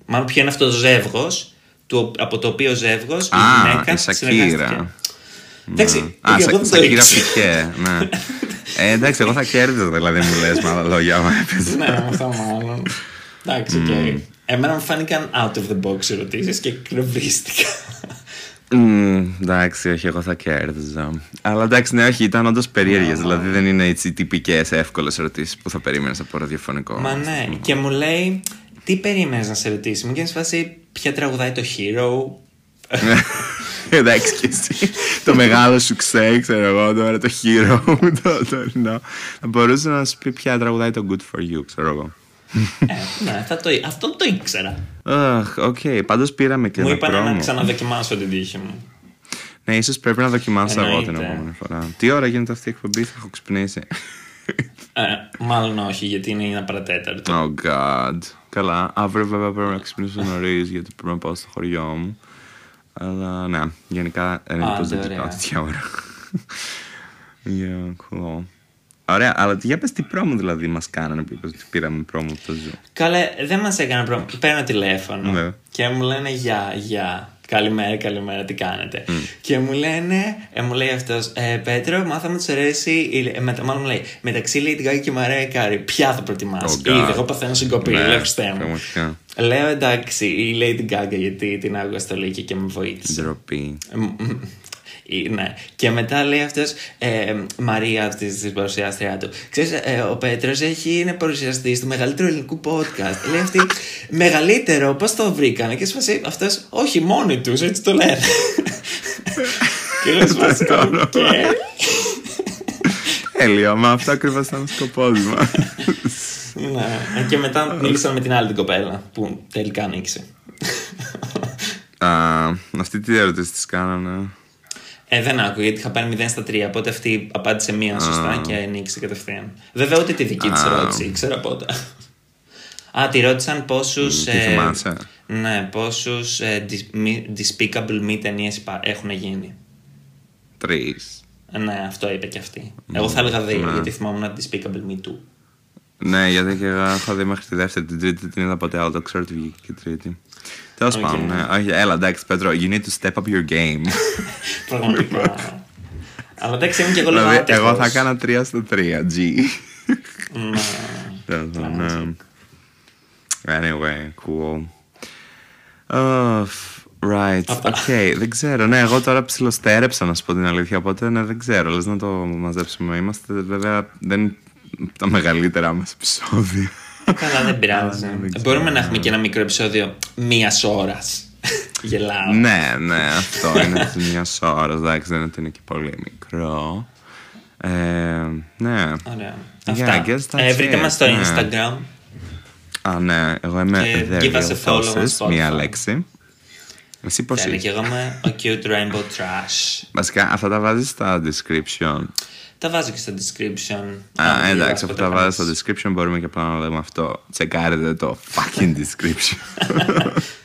Μάλλον ποιο είναι αυτό το ζεύγος, του, από το οποίο ζεύγος η Α, γυναίκα η συνεργάστηκε; Σακίρα. Εντάξει, Α, και εγώ σα, δεν το Σακίρα ήξερα. Πικέ, ναι. Ε, εντάξει, εγώ θα κέρδιζα δηλαδή, μου λες με άλλα λόγια. άμα έπαιζε. ναι, με αυτό μάλλον. Εντάξει, οκ. Εμένα μου φάνηκαν out of the box ερωτήσεις και εκνευρίστηκα. Μμμ, εντάξει, όχι, εγώ θα κέρδιζα. Αλλά εντάξει, ναι, όχι, ήταν όντως περίεργες. Δηλαδή δεν είναι έτσι οι τυπικές εύκολες ερωτήσεις που θα περίμενες από ραδιοφωνικό. Μα ναι, και μου λέει, τι περίμενες να σε ρωτήσει. Μου κάνει φάση, ποια τραγουδάει το Hero. Εντάξει και εσύ. το μεγάλο σου ξέ, ξέρω εγώ τώρα, το hero μου το τωρινό. Θα μπορούσε να σου πει ποια τραγουδάει το good for you, ξέρω εγώ. Ε, ναι, θα το, αυτό το ήξερα. Αχ, οκ, πάντως πήραμε και Μου ένα είπαν να πρόμο. ξαναδοκιμάσω την τύχη μου. Ναι, ίσως πρέπει να δοκιμάσω εγώ την Εννοείται. επόμενη φορά. Τι ώρα γίνεται αυτή η εκπομπή, θα έχω ξυπνήσει; Ε, μάλλον όχι, γιατί είναι ένα παρατέταρτο. Oh god. Καλά, αύριο βέβαια πρέπει να ξυπνήσω νωρίς γιατί πρέπει να πάω στο χωριό μου. Αλλά ναι, γενικά δεν είναι Άντε, πως δεν ωραία. πάω τέτοια ώρα. yeah, cool. Ωραία, αλλά για πες τι πρόμο δηλαδή μας κάνανε που είπες ότι πήραμε πρόμο από το ζου. Καλέ, δεν μας έκανε πρόβλημα. Παίρνω τηλέφωνο Ναι. και μου λένε για, για. Καλημέρα, καλημέρα, τι κάνετε. Και μου λένε, ε, μου λέει αυτός, ε, Πέτρο, μάθαμε ότι σου αρέσει. η- Ε, μετα, μάλλον μου λέει, μεταξύ Lady Gaga και Mariah Carey, ποια θα προτιμάς; Oh, God. Ήδη, εγώ παθαίνω συγκοπή, Ναι, λέω Χριστέ μου. πραγματικά. Λέω εντάξει, η Lady Gaga, γιατί την άκουγα στο Λύκειο και με βοήθησε. Ντροπή. Μ, μ, ε, Ναι. Και μετά λέει αυτός, ε, Μαρία, αυτής της παρουσιάστριάς του. Ξέρεις, ε, ο Πέτρος έχει είναι παρουσιαστής του μεγαλύτερου ελληνικού podcast. λέει αυτή, μεγαλύτερο, πώς το βρήκανε; Και σε φάση αυτός, όχι μόνοι τους, έτσι το λένε. και λέω σε φάση, «Οκ». Hello, μα αυτό ακριβώς ήταν ο σκοπός μας. Ναι. Ε, Και μετά μίλησαν με την άλλη την κοπέλα που τελικά νίκησε. Αυτή τη ερώτηση της κάνανε. Ε, δεν άκουγα γιατί είχα πάρει 0 στα 3. Οπότε αυτή απάντησε μία σωστά και νίκησε κατευθείαν. Βέβαια ούτε τη δική της ερώτηση, ήξερα πότε. Α, τη ρώτησαν πόσους. Τι θυμάσαι. ναι, πόσους despicable me ταινίες έχουν γίνει. Τρεις. Ε, Ναι, αυτό είπε και αυτή. Εγώ θα έλεγα δύο, γιατί θυμάμαι despicable me 2. Ναι, γιατί και εγώ έχω δει μέχρι τη δεύτερη, την τρίτη την είδα ποτέ, αλλά το ξέρω ότι βγήκε και η τρίτη. Τέλος πάντων, ναι. Όχι, έλα, εντάξει, Πέτρο, you need to step up your game. Πραγματικά. Αλλά εντάξει, είμαι και εγώ δηλαδή, λογάτικος. εγώ θα έκανα 3 στο 3, G. Ναι. Τέλος πάντων, ναι. Anyway, cool. Oh, right, Αυτά. okay, δεν ξέρω. Ναι, εγώ τώρα ψιλοστέρεψα να σου πω την αλήθεια, οπότε ναι, δεν ξέρω. Λες να το μαζέψουμε. Είμαστε βέβαια, δεν είναι τα μεγαλύτερά μας επεισόδια. Καλά, δεν πειράζει. δεν ξέρω. Μπορούμε να έχουμε και ένα μικρό επεισόδιο μία ώρας. Γελάω. ναι, ναι, αυτό είναι τη μιας ώρας. Εντάξει, δεν είναι ότι είναι και πολύ μικρό. Ε, ναι. Ωραία. Yeah, Αυτά. I guess that's Ε, βρείτε it. μας στο Ναι. Instagram. Α, ναι, εγώ είμαι Και The give us Real a follow on Sauces, Spotify. μία λέξη. Εσύ πώς Τέλεια. είσαι; Και εγώ είμαι ο Cute Rainbow Trash. Βασικά, αυτά τα βάζεις στα description. Τα βάζω και στο description. Α, Αν εντάξει, διαβάσετε αφού το τα βάζεις κάνεις. στο description μπορούμε και απλά να λέμε αυτό. Τσεκάρετε το fucking description.